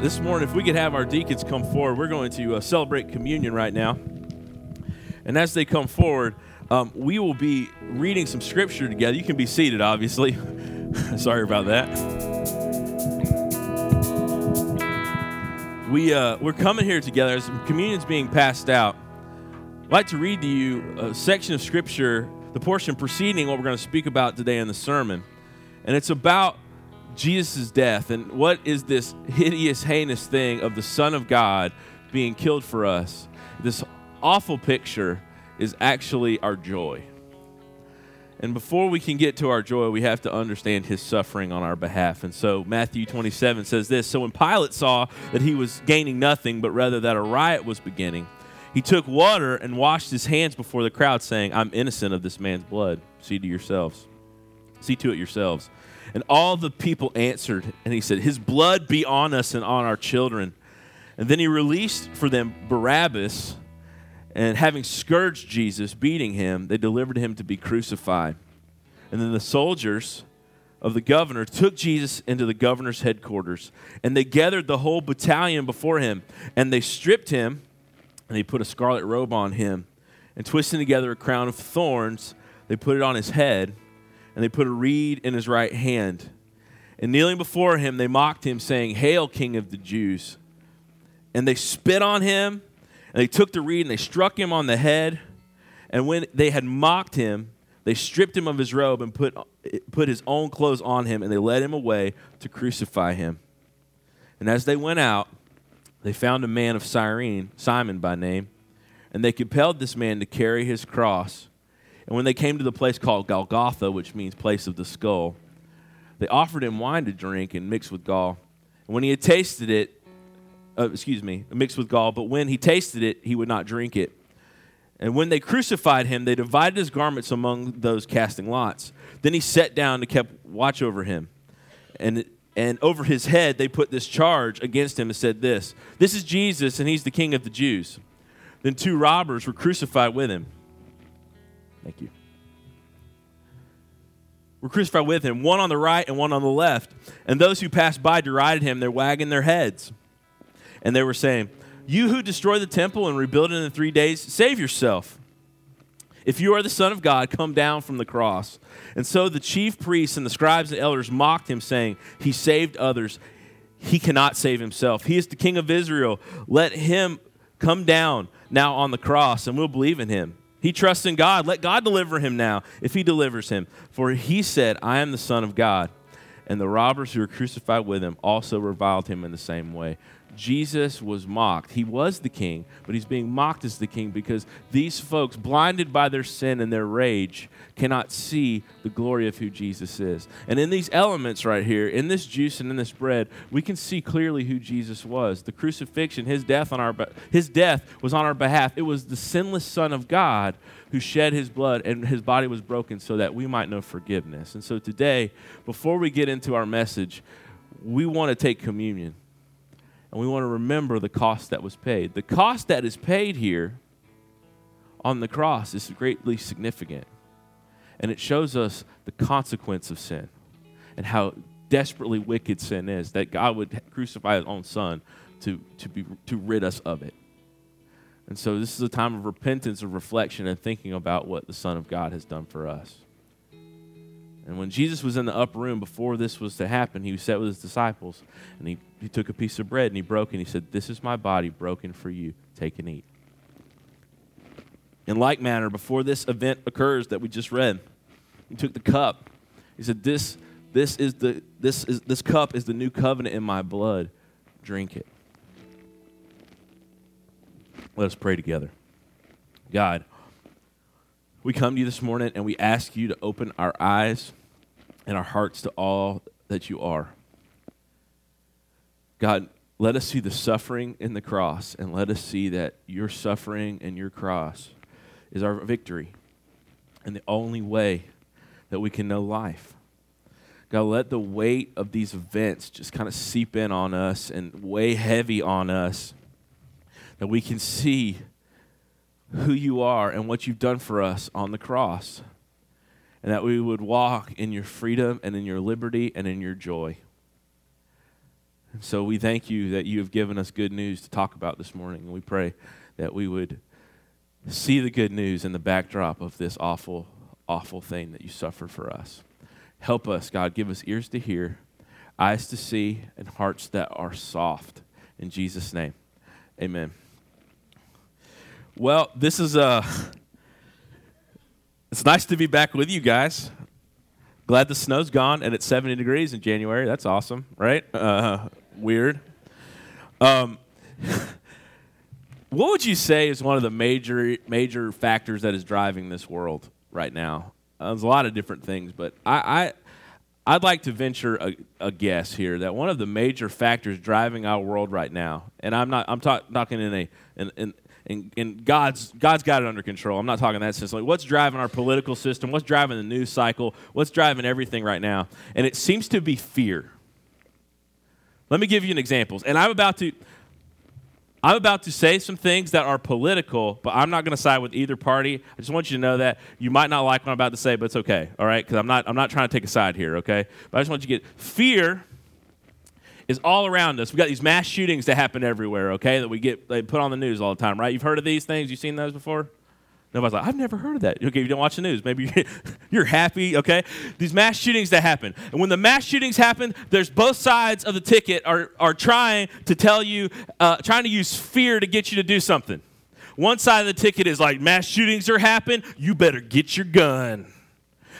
this morning, if we could have our deacons come forward, we're going to uh, celebrate communion right now. And as they come forward, um, we will be reading some scripture together. You can be seated, obviously. Sorry about that. We, uh, we're coming here together as communion's being passed out. I'd like to read to you a section of scripture, the portion preceding what we're going to speak about today in the sermon. And it's about Jesus' death and what is this hideous, heinous thing of the Son of God being killed for us. This awful picture is actually our joy. And before we can get to our joy, we have to understand his suffering on our behalf. And so Matthew 27 says this So when Pilate saw that he was gaining nothing, but rather that a riot was beginning, he took water and washed his hands before the crowd, saying, I'm innocent of this man's blood. See to yourselves. See to it yourselves. And all the people answered, and he said, His blood be on us and on our children. And then he released for them Barabbas, and having scourged Jesus, beating him, they delivered him to be crucified. And then the soldiers of the governor took Jesus into the governor's headquarters, and they gathered the whole battalion before him, and they stripped him, and they put a scarlet robe on him, and twisting together a crown of thorns, they put it on his head and they put a reed in his right hand. And kneeling before him, they mocked him, saying, Hail, King of the Jews. And they spit on him, and they took the reed and they struck him on the head. And when they had mocked him, they stripped him of his robe and put, put his own clothes on him, and they led him away to crucify him. And as they went out, they found a man of Cyrene, Simon by name, and they compelled this man to carry his cross. And when they came to the place called Golgotha, which means place of the skull, they offered him wine to drink and mixed with gall. And when he had tasted it, uh, excuse me, mixed with gall, but when he tasted it, he would not drink it. And when they crucified him, they divided his garments among those casting lots. Then he sat down and kept watch over him. And, and over his head, they put this charge against him and said, This, this is Jesus, and he's the king of the Jews. Then two robbers were crucified with him Thank you. Were crucified with him, one on the right and one on the left. And those who passed by derided him. They're wagging their heads. And they were saying, You who destroy the temple and rebuild it in three days, save yourself. If you are the Son of God, come down from the cross. And so the chief priests and the scribes and elders mocked him, saying, He saved others. He cannot save himself. He is the King of Israel. Let him come down now on the cross, and we'll believe in him. He trusts in God. Let God deliver him now if he delivers him. For he said, I am the Son of God. And the robbers who were crucified with him also reviled him in the same way. Jesus was mocked. He was the king, but he's being mocked as the king because these folks, blinded by their sin and their rage, cannot see the glory of who Jesus is. And in these elements right here, in this juice and in this bread, we can see clearly who Jesus was. The crucifixion, his death on our his death was on our behalf. It was the sinless son of God who shed his blood and his body was broken so that we might know forgiveness. And so today, before we get into our message, we want to take communion and we want to remember the cost that was paid. The cost that is paid here on the cross is greatly significant. And it shows us the consequence of sin and how desperately wicked sin is that God would crucify his own son to, to, be, to rid us of it. And so this is a time of repentance, of reflection, and thinking about what the Son of God has done for us. And when Jesus was in the upper room before this was to happen, he sat with his disciples and he, he took a piece of bread and he broke it and he said, This is my body broken for you. Take and eat. In like manner, before this event occurs that we just read, he took the cup. He said, This, this, is the, this, is, this cup is the new covenant in my blood. Drink it. Let us pray together. God, we come to you this morning and we ask you to open our eyes and our hearts to all that you are. God, let us see the suffering in the cross and let us see that your suffering and your cross is our victory and the only way that we can know life. God, let the weight of these events just kind of seep in on us and weigh heavy on us that we can see who you are and what you've done for us on the cross. And that we would walk in your freedom and in your liberty and in your joy. So we thank you that you have given us good news to talk about this morning. And we pray that we would see the good news in the backdrop of this awful, awful thing that you suffered for us. Help us, God. Give us ears to hear, eyes to see, and hearts that are soft. In Jesus' name, amen. Well, this is. Uh, it's nice to be back with you guys. Glad the snow's gone and it's 70 degrees in January. That's awesome, right? Uh, weird. Um, what would you say is one of the major major factors that is driving this world right now? Uh, there's a lot of different things, but I, I would like to venture a, a, guess here that one of the major factors driving our world right now, and I'm not I'm talk, talking in a in, in and, and God's God's got it under control. I'm not talking that sense. Like what's driving our political system? What's driving the news cycle? What's driving everything right now? And it seems to be fear. Let me give you an example. And I'm about to I'm about to say some things that are political, but I'm not going to side with either party. I just want you to know that you might not like what I'm about to say, but it's okay. All right, because I'm not I'm not trying to take a side here. Okay, but I just want you to get fear is all around us. We've got these mass shootings that happen everywhere, okay, that we get they put on the news all the time, right? You've heard of these things? You've seen those before? Nobody's like, I've never heard of that. Okay, you don't watch the news. Maybe you're happy, okay? These mass shootings that happen. And when the mass shootings happen, there's both sides of the ticket are, are trying to tell you, uh, trying to use fear to get you to do something. One side of the ticket is like, mass shootings are happening, you better get your gun.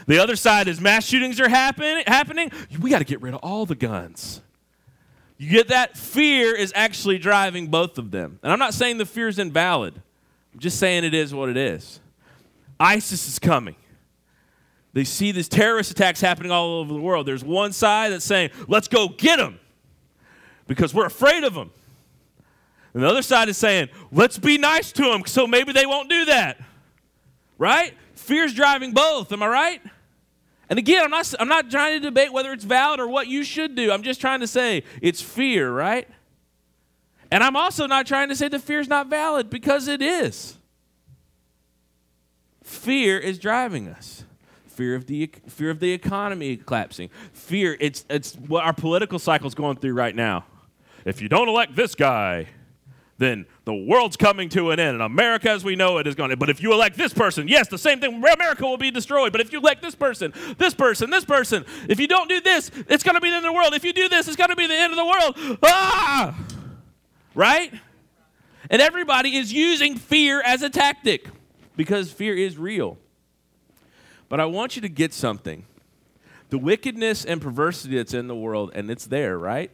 The other side is mass shootings are happen, happening, we got to get rid of all the guns. You get that? Fear is actually driving both of them. And I'm not saying the fear is invalid, I'm just saying it is what it is. ISIS is coming. They see these terrorist attacks happening all over the world. There's one side that's saying, let's go get them because we're afraid of them. And the other side is saying, let's be nice to them so maybe they won't do that. Right? Fear's driving both. Am I right? And again, I'm not, I'm not trying to debate whether it's valid or what you should do. I'm just trying to say it's fear, right? And I'm also not trying to say the fear is not valid because it is. Fear is driving us. Fear of the fear of the economy collapsing. Fear, it's it's what our political cycle is going through right now. If you don't elect this guy, then the world's coming to an end and America as we know it is going to. But if you elect this person, yes, the same thing, America will be destroyed. But if you elect this person, this person, this person, if you don't do this, it's going to be the end of the world. If you do this, it's going to be the end of the world. Ah! Right? And everybody is using fear as a tactic because fear is real. But I want you to get something. The wickedness and perversity that's in the world, and it's there, right?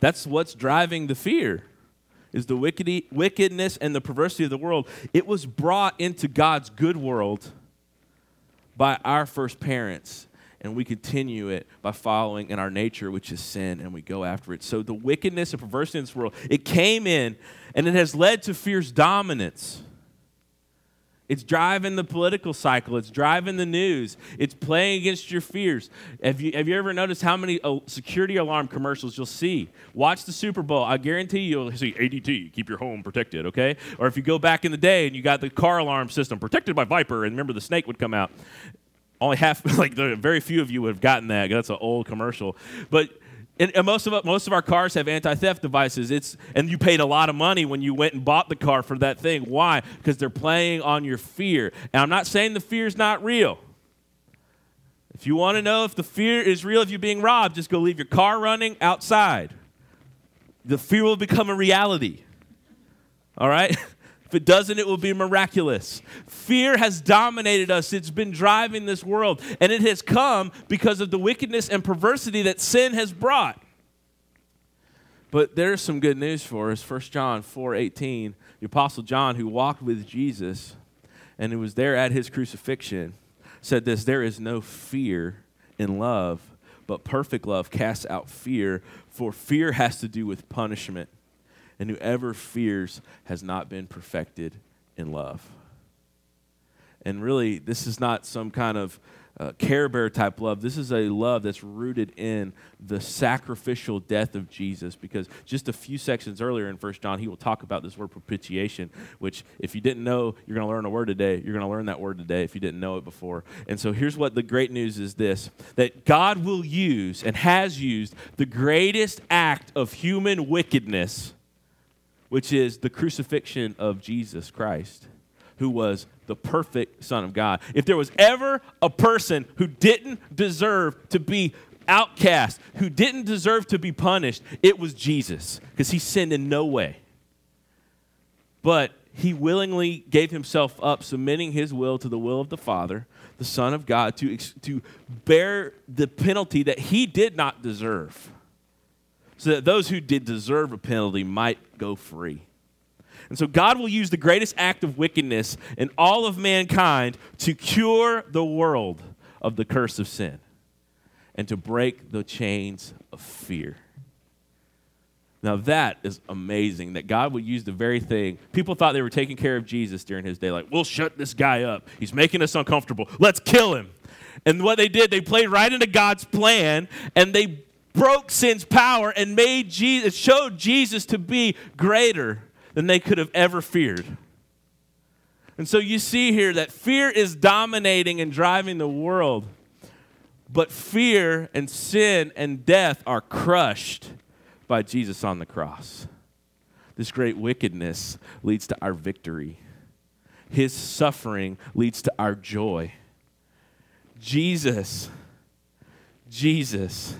That's what's driving the fear is the wickedness and the perversity of the world. It was brought into God's good world by our first parents. And we continue it by following in our nature, which is sin, and we go after it. So the wickedness and perversity in this world, it came in and it has led to fierce dominance. It's driving the political cycle. It's driving the news. It's playing against your fears. Have you, have you ever noticed how many uh, security alarm commercials you'll see? Watch the Super Bowl. I guarantee you'll see ADT, keep your home protected, okay? Or if you go back in the day and you got the car alarm system protected by Viper, and remember the snake would come out. Only half, like, the very few of you would have gotten that. That's an old commercial. But and, and most of most of our cars have anti-theft devices. It's and you paid a lot of money when you went and bought the car for that thing. Why? Because they're playing on your fear. And I'm not saying the fear is not real. If you want to know if the fear is real of you being robbed, just go leave your car running outside. The fear will become a reality. All right? If it doesn't, it will be miraculous. Fear has dominated us. It's been driving this world, and it has come because of the wickedness and perversity that sin has brought. But there's some good news for us. 1 John 4:18, the apostle John who walked with Jesus and who was there at his crucifixion said this, there is no fear in love, but perfect love casts out fear, for fear has to do with punishment and whoever fears has not been perfected in love. And really, this is not some kind of uh, care bear type love. This is a love that's rooted in the sacrificial death of Jesus. Because just a few sections earlier in First John, he will talk about this word propitiation, which, if you didn't know, you're going to learn a word today. You're going to learn that word today if you didn't know it before. And so here's what the great news is this that God will use and has used the greatest act of human wickedness, which is the crucifixion of Jesus Christ who was the perfect Son of God. If there was ever a person who didn't deserve to be outcast, who didn't deserve to be punished, it was Jesus, because he sinned in no way. But he willingly gave himself up, submitting his will to the will of the Father, the Son of God, to, to bear the penalty that he did not deserve, so that those who did deserve a penalty might go free. And so God will use the greatest act of wickedness in all of mankind to cure the world of the curse of sin and to break the chains of fear. Now, that is amazing that God would use the very thing. People thought they were taking care of Jesus during his day. Like, we'll shut this guy up. He's making us uncomfortable. Let's kill him. And what they did, they played right into God's plan and they broke sin's power and made Jesus, showed Jesus to be greater than they could have ever feared. And so you see here that fear is dominating and driving the world, but fear and sin and death are crushed by Jesus on the cross. This great wickedness leads to our victory. His suffering leads to our joy. Jesus, Jesus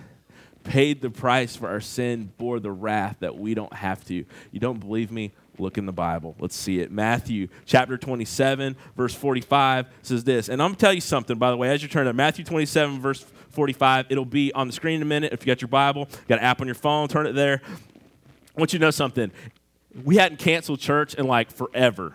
paid the price for our sin, bore the wrath that we don't have to. You don't believe me? Look in the Bible. Let's see it. Matthew chapter 27, verse 45 says this. And I'm going to tell you something, by the way, as you turn to Matthew 27, verse 45, it'll be on the screen in a minute. If you got your Bible, got an app on your phone, turn it there. I want you to know something. We hadn't canceled church in like forever.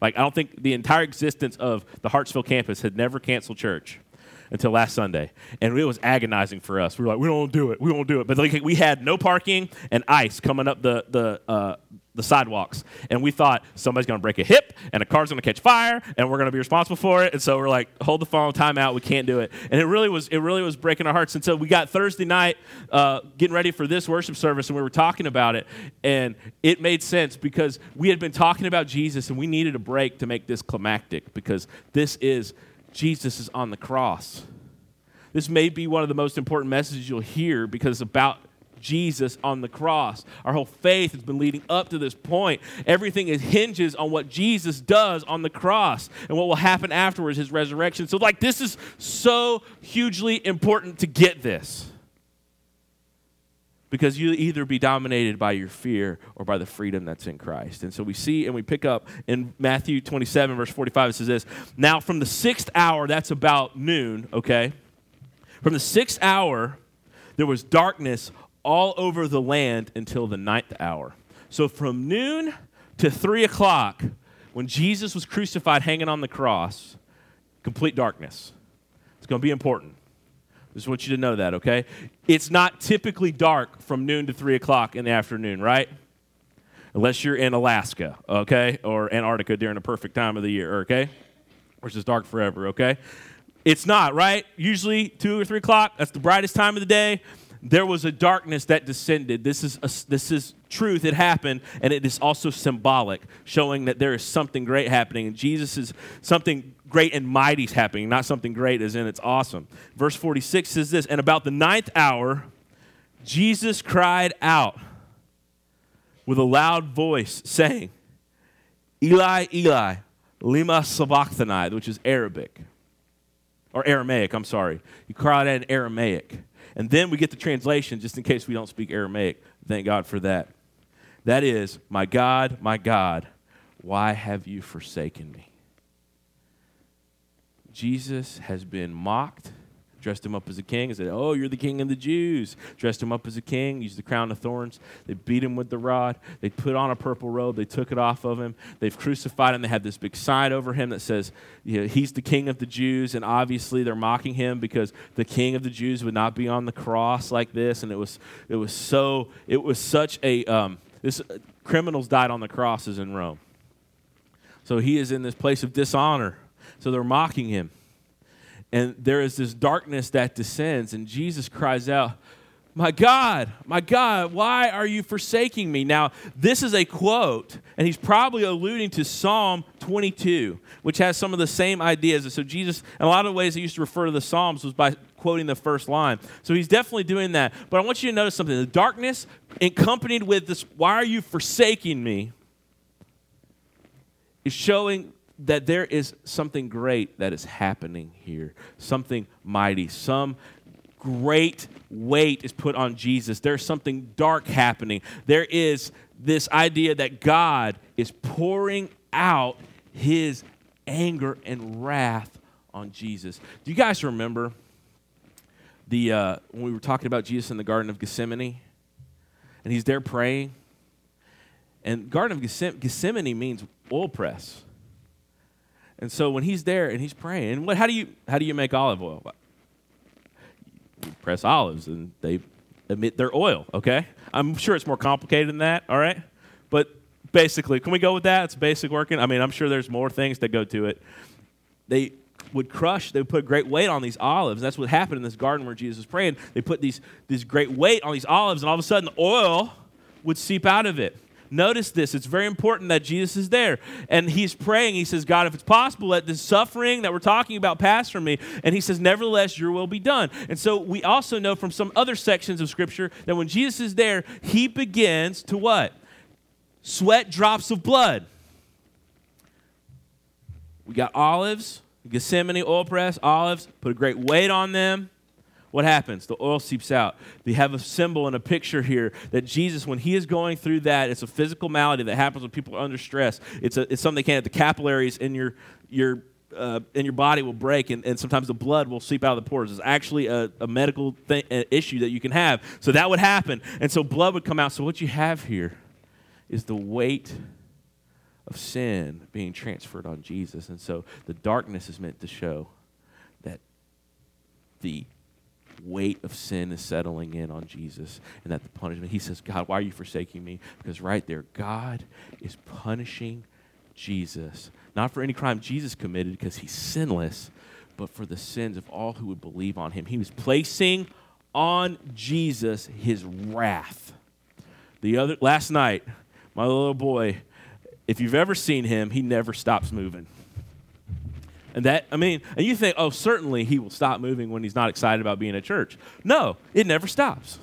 Like, I don't think the entire existence of the Hartsville campus had never canceled church until last Sunday, and it was agonizing for us. We were like, we don't do it, we won't do it. But like, we had no parking and ice coming up the the uh, the sidewalks, and we thought somebody's going to break a hip and a car's going to catch fire, and we're going to be responsible for it. And so we're like, hold the phone, time out, we can't do it. And it really was it really was breaking our hearts. And so we got Thursday night uh, getting ready for this worship service, and we were talking about it, and it made sense because we had been talking about Jesus, and we needed a break to make this climactic because this is Jesus is on the cross. This may be one of the most important messages you'll hear because it's about Jesus on the cross. Our whole faith has been leading up to this point. Everything is hinges on what Jesus does on the cross and what will happen afterwards, his resurrection. So, like, this is so hugely important to get this because you either be dominated by your fear or by the freedom that's in Christ. And so we see and we pick up in Matthew 27, verse 45, it says this Now, from the sixth hour, that's about noon, okay? From the sixth hour, there was darkness all over the land until the ninth hour. So from noon to three o'clock, when Jesus was crucified hanging on the cross, complete darkness. It's going to be important. Just want you to know that, okay? It's not typically dark from noon to 3 o'clock in the afternoon, right? Unless you're in Alaska, okay? Or Antarctica during the perfect time of the year, okay? Which is dark forever, okay? It's not, right? Usually 2 or 3 o'clock, that's the brightest time of the day. There was a darkness that descended. This is, a, this is truth. It happened, and it is also symbolic, showing that there is something great happening. And Jesus is something great and mighty is happening, not something great as in it's awesome. Verse 46 says this And about the ninth hour, Jesus cried out with a loud voice, saying, Eli, Eli, lima sabachthani, which is Arabic, or Aramaic, I'm sorry. He cried out in Aramaic. And then we get the translation, just in case we don't speak Aramaic. Thank God for that. That is, My God, my God, why have you forsaken me? Jesus has been mocked, dressed him up as a king, and said, Oh, you're the king of the Jews. Dressed him up as a king, used the crown of thorns. They beat him with the rod. They put on a purple robe. They took it off of him. They've crucified him. They have this big sign over him that says, you know, He's the king of the Jews. And obviously, they're mocking him because the king of the Jews would not be on the cross like this. And it was, it was so, it was such a, um, this, uh, criminals died on the crosses in Rome. So he is in this place of dishonor. So they're mocking him. and there is this darkness that descends, and Jesus cries out, my God, my God, why are you forsaking me? Now, this is a quote, and he's probably alluding to Psalm 22, which has some of the same ideas. And so, Jesus, in a lot of ways, he used to refer to the Psalms was by quoting the first line. So, he's definitely doing that. But I want you to notice something the darkness, accompanied with this, why are you forsaking me, is showing that there is something great that is happening here, something mighty, some great weight is put on Jesus. There's something dark happening. There is this idea that God is pouring out his anger and wrath on Jesus. Do you guys remember the uh, when we were talking about Jesus in the Garden of Gethsemane? And he's there praying. And Garden of Gethsemane means oil press. And so when he's there and he's praying, and what, how do you how do you make olive oil? You press olives and they emit their oil. Okay, I'm sure it's more complicated than that. All right, but basically, can we go with that? It's basic working. I mean, I'm sure there's more things that go to it. They would crush, they would put great weight on these olives. That's what happened in this garden where Jesus was praying. They put these, these great weight on these olives, and all of a sudden, the oil would seep out of it. Notice this. It's very important that Jesus is there. And he's praying. He says, God, if it's possible, let this suffering that we're talking about pass from me. And he says, Nevertheless, your will be done. And so we also know from some other sections of Scripture that when Jesus is there, he begins to what? Sweat drops of blood. We got olives, Gethsemane oil press, olives, put a great weight on them what happens? The oil seeps out. They have a symbol and a picture here that Jesus, when he is going through that, it's a physical malady that happens when people are under stress. It's, a, it's something they can't, the capillaries in your, your, uh, in your body will break, and, and sometimes the blood will seep out of the pores. It's actually a, a medical issue that you can have. So that would happen. And so blood would come out. So what you have here is the weight of sin being transferred on Jesus. And so the darkness is meant to show that the weight of sin is settling in on Jesus and that the punishment, he says, God, why are you forsaking me? Because right there, God is punishing Jesus. Not for any crime Jesus committed because he's sinless, but for the sins of all who would believe on him. He was placing on Jesus his wrath. The other last night, my little boy, if you've ever seen him, he never stops moving. And that, I mean, and you think, oh, certainly he will stop moving when he's not excited about being at church. No, it never stops.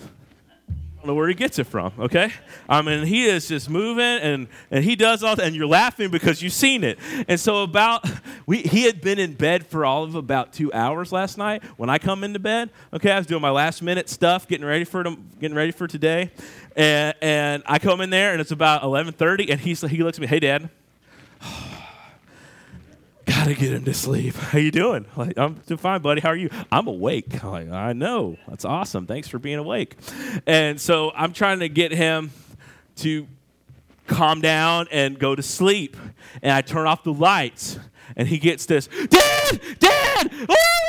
I don't know where he gets it from, okay? I mean, he is just moving and, and he does all that, and you're laughing because you've seen it. And so, about, we, he had been in bed for all of about two hours last night when I come into bed. Okay, I was doing my last minute stuff, getting ready for, getting ready for today. And, and I come in there and it's about 11.30 and he's, he looks at me, hey, Dad gotta get him to sleep. How you doing? Like, I'm doing fine, buddy. How are you? I'm awake. I'm like, I know. That's awesome. Thanks for being awake. And so I'm trying to get him to calm down and go to sleep. And I turn off the lights. And he gets this, Dad, Dad, oh,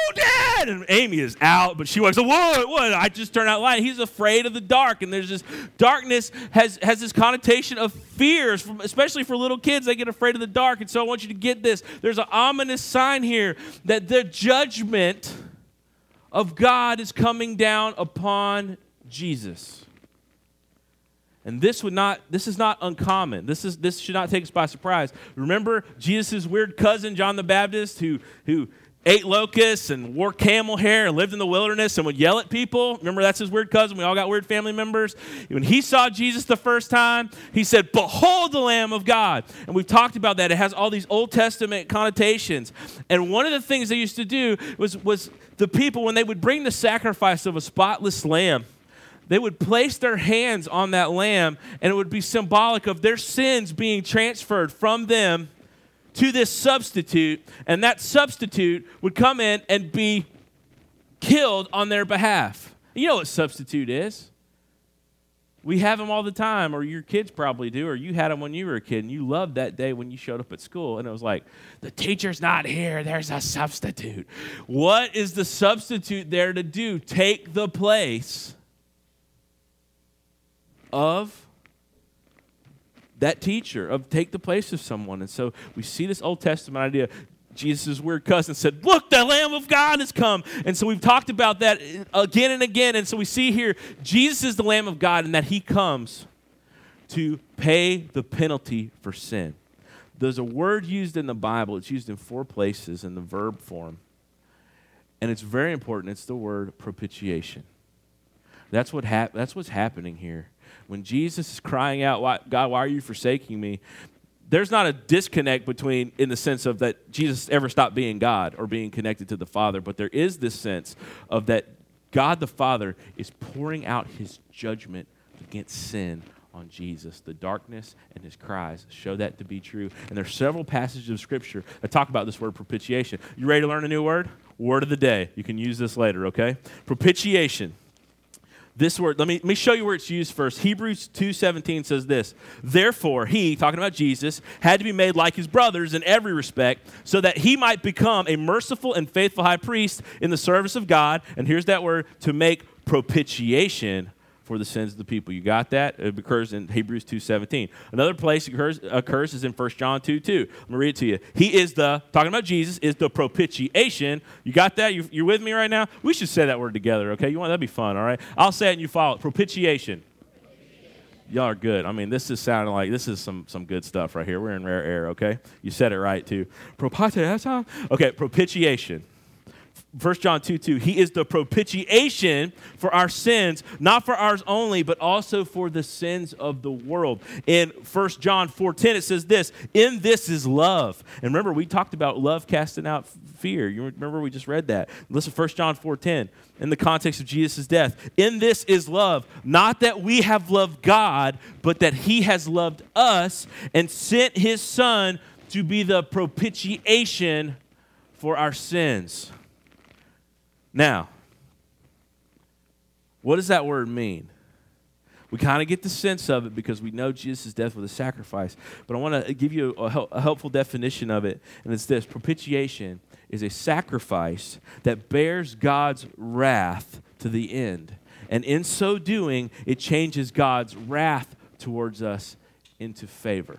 And Amy is out, but she wakes up, what, what? I just turned out light. He's afraid of the dark. And there's this darkness has, has this connotation of fears, from, especially for little kids. They get afraid of the dark. And so I want you to get this. There's an ominous sign here that the judgment of God is coming down upon Jesus. And this would not this is not uncommon. This is this should not take us by surprise. Remember Jesus' weird cousin John the Baptist who who ate locusts and wore camel hair and lived in the wilderness and would yell at people. Remember that's his weird cousin. We all got weird family members. When he saw Jesus the first time, he said, "Behold the lamb of God." And we've talked about that. It has all these Old Testament connotations. And one of the things they used to do was was the people when they would bring the sacrifice of a spotless lamb they would place their hands on that lamb, and it would be symbolic of their sins being transferred from them to this substitute, and that substitute would come in and be killed on their behalf. You know what substitute is? We have them all the time, or your kids probably do, or you had them when you were a kid, and you loved that day when you showed up at school, and it was like, the teacher's not here, there's a substitute. What is the substitute there to do? Take the place of that teacher, of take the place of someone. And so we see this Old Testament idea. Jesus' weird cousin said, Look, the Lamb of God has come. And so we've talked about that uh, again and again. And so we see here Jesus is the Lamb of God and that he comes to pay the penalty for sin. There's a word used in the Bible, it's used in four places in the verb form. And it's very important. It's the word propitiation. That's, what hap- that's what's happening here. When Jesus is crying out, why, God, why are you forsaking me? There's not a disconnect between, in the sense of that Jesus ever stopped being God or being connected to the Father, but there is this sense of that God the Father is pouring out his judgment against sin on Jesus. The darkness and his cries show that to be true. And there's several passages of Scripture that talk about this word propitiation. You ready to learn a new word? Word of the day. You can use this later, okay? Propitiation this word let me, let me show you where it's used first. Hebrews 2.17 says this therefore he talking about jesus had to be made like his brothers in every respect so that he might become a merciful and faithful high priest in the service of god and here's that word to make propitiation for the sins of the people. You got that? It occurs in Hebrews 2.17. Another place occurs, occurs is in 1 John 2, 2. I'm going to read it to you. He is the, talking about Jesus, is the propitiation. You got that? You, you're with me right now? We should say that word together, okay? You want That'd be fun, all right? I'll say it and you follow it. Propitiation. Y'all are good. I mean, this is sounding like this is some, some good stuff right here. We're in rare air, okay? You said it right, too. Propitiation. Okay, propitiation. 1 John 2 2, he is the propitiation for our sins, not for ours only, but also for the sins of the world. In 1 John 4 10, it says this In this is love. And remember, we talked about love casting out fear. You remember we just read that. Listen, 1 John 4 10, in the context of Jesus' death. In this is love, not that we have loved God, but that he has loved us and sent his Son to be the propitiation for our sins. Now, what does that word mean? We kind of get the sense of it because we know Jesus' death was a sacrifice. But I want to give you a, a, helpful definition of it, and it's this propitiation is a sacrifice that bears God's wrath to the end. And in so doing, it changes God's wrath towards us into favor.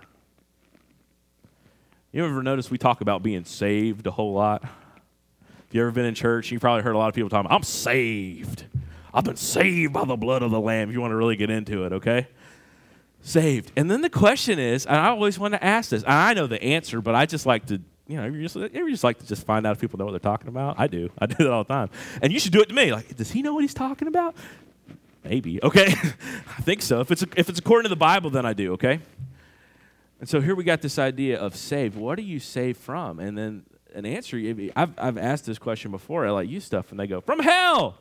You ever notice we talk about being saved a whole lot? You ever been in church, you probably heard a lot of people talking I'm saved. I've been saved by the blood of the Lamb. If you want to really get into it, okay? Saved. And then the question is, and I always want to ask this, I know the answer, but I just like to, you know, you just, you just like to just find out if people know what they're talking about. I do. I do that all the time. And you should do it to me. Like, does he know what he's talking about? Maybe. Okay. I think so. If it's, if it's according to the Bible, then I do, okay? And so here we got this idea of saved. What are you saved from? And then an answer. I've, I've asked this question before at like you stuff, and they go, From hell!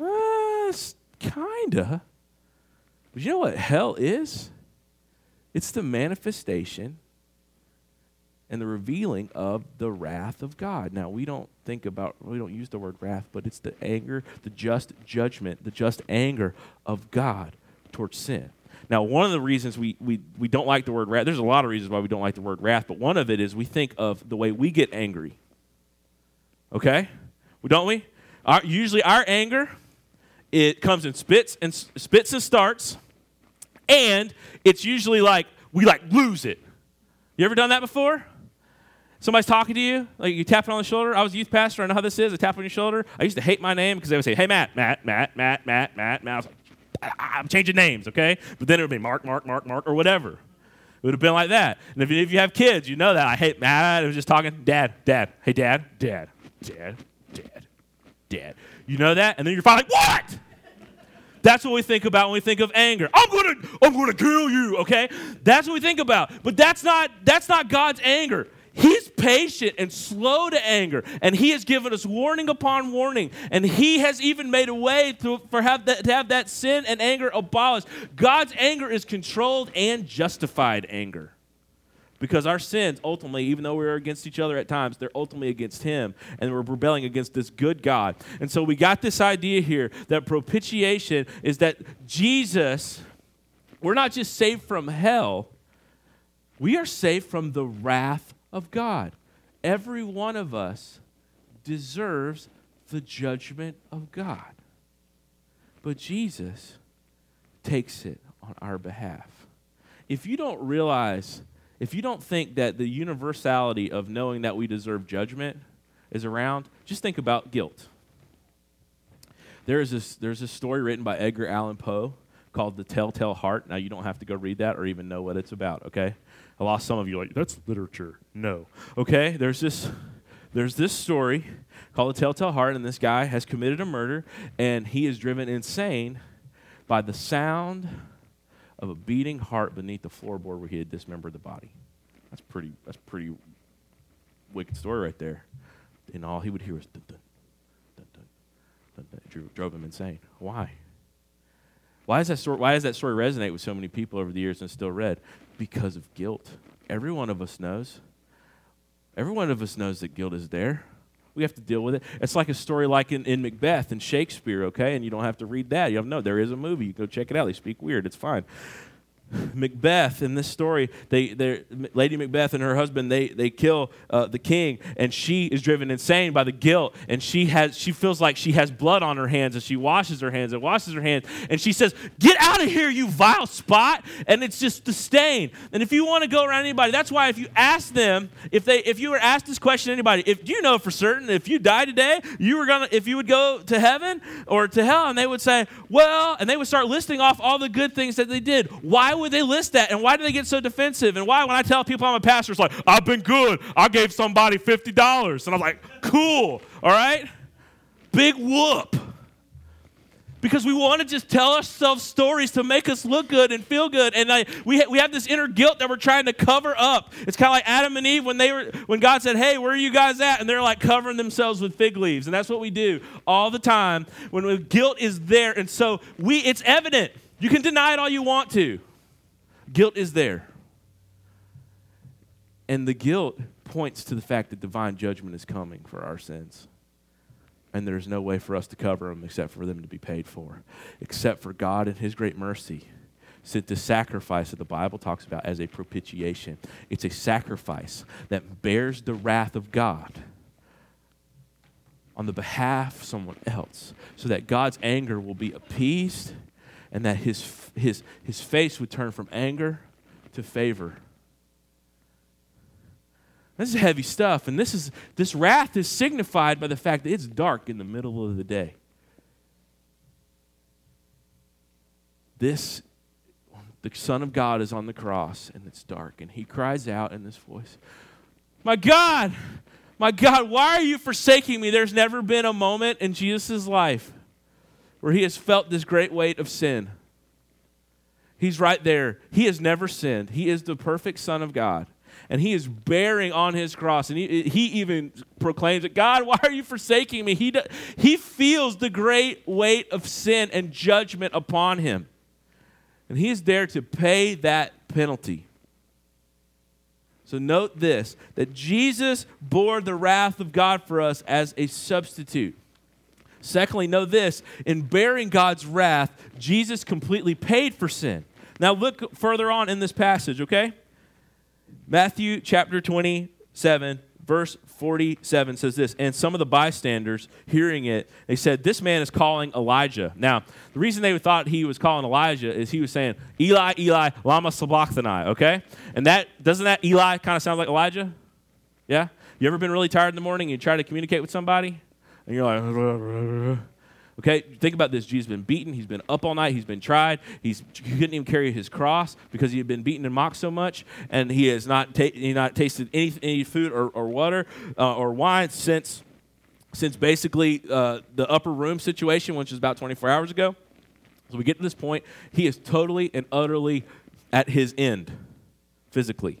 Uh, kinda. But you know what hell is? It's the manifestation and the revealing of the wrath of God. Now, we don't think about, we don't use the word wrath, but it's the anger, the just judgment, the just anger of God towards sin. Now, one of the reasons we, we, we don't like the word wrath, there's a lot of reasons why we don't like the word wrath, but one of it is we think of the way we get angry. Okay? Don't we? Our, usually our anger, it comes in spits and spits and starts, and it's usually like we like lose it. You ever done that before? Somebody's talking to you, like you tap it on the shoulder. I was a youth pastor. I know how this is. I tap on your shoulder. I used to hate my name because they would say, "Hey, Matt, Matt, Matt, Matt, Matt, Matt." Matt. I was like, I'm changing names, okay? But then it would be Mark, Mark, Mark, Mark, or whatever. It would have been like that. And if, if you have kids, you know that. I hate Matt. I was just talking, Dad, Dad, hey, Dad, Dad, Dad, Dad, Dad. You know that? And then you're finally like, what? That's what we think about when we think of anger. I'm gonna, I'm gonna kill you, okay? That's what we think about. But that's not, that's not God's anger. He's patient and slow to anger, and He has given us warning upon warning, and He has even made a way to, for have that, to have that sin and anger abolished. God's anger is controlled and justified anger. Because our sins, ultimately, even though we're against each other at times, they're ultimately against Him, and we're rebelling against this good God. And so we got this idea here that propitiation is that Jesus, we're not just saved from hell, we are saved from the wrath of God. Every one of us deserves the judgment of God. But Jesus takes it on our behalf. If you don't realize if you don't think that the universality of knowing that we deserve judgment is around, just think about guilt. There is this, there's a story written by Edgar Allan Poe called The Telltale Heart. Now, you don't have to go read that or even know what it's about, okay? I lost some of you like, that's literature. No. Okay? There's this, there's this story called The Telltale Heart, and this guy has committed a murder, and he is driven insane by the sound of a beating heart beneath the floorboard where he had dismembered the body. That's pretty, that's pretty wicked story right there. And all he would hear was dun dun, dun dun, dun dun. It drove, drove him insane. Why? Why does, that story, why does that story resonate with so many people over the years and still read? Because of guilt. Every one of us knows. Every one of us knows that guilt is there. We have to deal with it. It's like a story like in, in Macbeth and Shakespeare, okay? And you don't have to read that. You have no, there is a movie. You go check it out. They speak weird. It's fine. Macbeth in this story, they, Lady Macbeth and her husband, they, they kill uh, the king, and she is driven insane by the guilt, and she has she feels like she has blood on her hands, and she washes her hands and washes her hands, and she says, "Get out of here, you vile spot!" And it's just the stain. And if you want to go around anybody, that's why if you ask them, if they if you were asked this question, anybody, if you know for certain, if you die today, you were gonna if you would go to heaven or to hell, and they would say, "Well," and they would start listing off all the good things that they did. Why would they list that? And why do they get so defensive? And why, when I tell people I'm a pastor, it's like, I've been good. I gave somebody $50. And I'm like, cool, all right? Big whoop. Because we want to just tell ourselves stories to make us look good and feel good. And I, we, ha- we have this inner guilt that we're trying to cover up. It's kind of like Adam and Eve when, they were, when God said, Hey, where are you guys at? And they're like covering themselves with fig leaves. And that's what we do all the time when guilt is there. And so we, it's evident. You can deny it all you want to. Guilt is there. And the guilt points to the fact that divine judgment is coming for our sins. And there's no way for us to cover them except for them to be paid for, except for God and His great mercy sent the sacrifice that the Bible talks about as a propitiation. It's a sacrifice that bears the wrath of God on the behalf of someone else so that God's anger will be appeased and that his, his, his face would turn from anger to favor. This is heavy stuff, and this, is, this wrath is signified by the fact that it's dark in the middle of the day. This, the Son of God is on the cross, and it's dark, and he cries out in this voice, My God, my God, why are you forsaking me? There's never been a moment in Jesus' life where he has felt this great weight of sin. He's right there. He has never sinned. He is the perfect Son of God. And he is bearing on his cross. And he, he even proclaims it God, why are you forsaking me? He, he feels the great weight of sin and judgment upon him. And he is there to pay that penalty. So note this that Jesus bore the wrath of God for us as a substitute. Secondly, know this in bearing God's wrath, Jesus completely paid for sin. Now, look further on in this passage, okay? Matthew chapter 27, verse 47 says this And some of the bystanders, hearing it, they said, This man is calling Elijah. Now, the reason they thought he was calling Elijah is he was saying, Eli, Eli, Lama Sabachthani, okay? And that, doesn't that Eli kind of sound like Elijah? Yeah? You ever been really tired in the morning and you try to communicate with somebody? And you're like, okay, think about this. Jesus has been beaten. He's been up all night. He's been tried. He's, he couldn't even carry his cross because he had been beaten and mocked so much, and he has not, ta- he not tasted any, any food or, or water uh, or wine since, since basically uh, the upper room situation, which was about 24 hours ago. So we get to this point. He is totally and utterly at his end physically.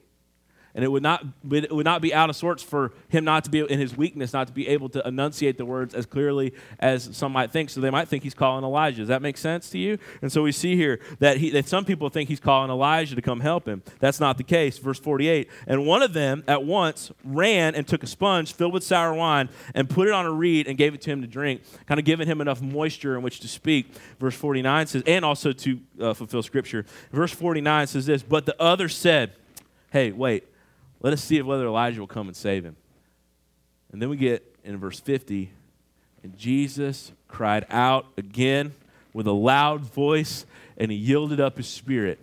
And it would not it would not be out of sorts for him not to be in his weakness not to be able to enunciate the words as clearly as some might think. So they might think he's calling Elijah. Does that make sense to you? And so we see here that he that some people think he's calling Elijah to come help him. That's not the case. Verse 48. And one of them at once ran and took a sponge filled with sour wine and put it on a reed and gave it to him to drink, kind of giving him enough moisture in which to speak. Verse 49 says, and also to uh, fulfill scripture. Verse 49 says this, but the other said, Hey, wait, let us see if whether Elijah will come and save him. And then we get in verse 50, and Jesus cried out again with a loud voice, and he yielded up his spirit.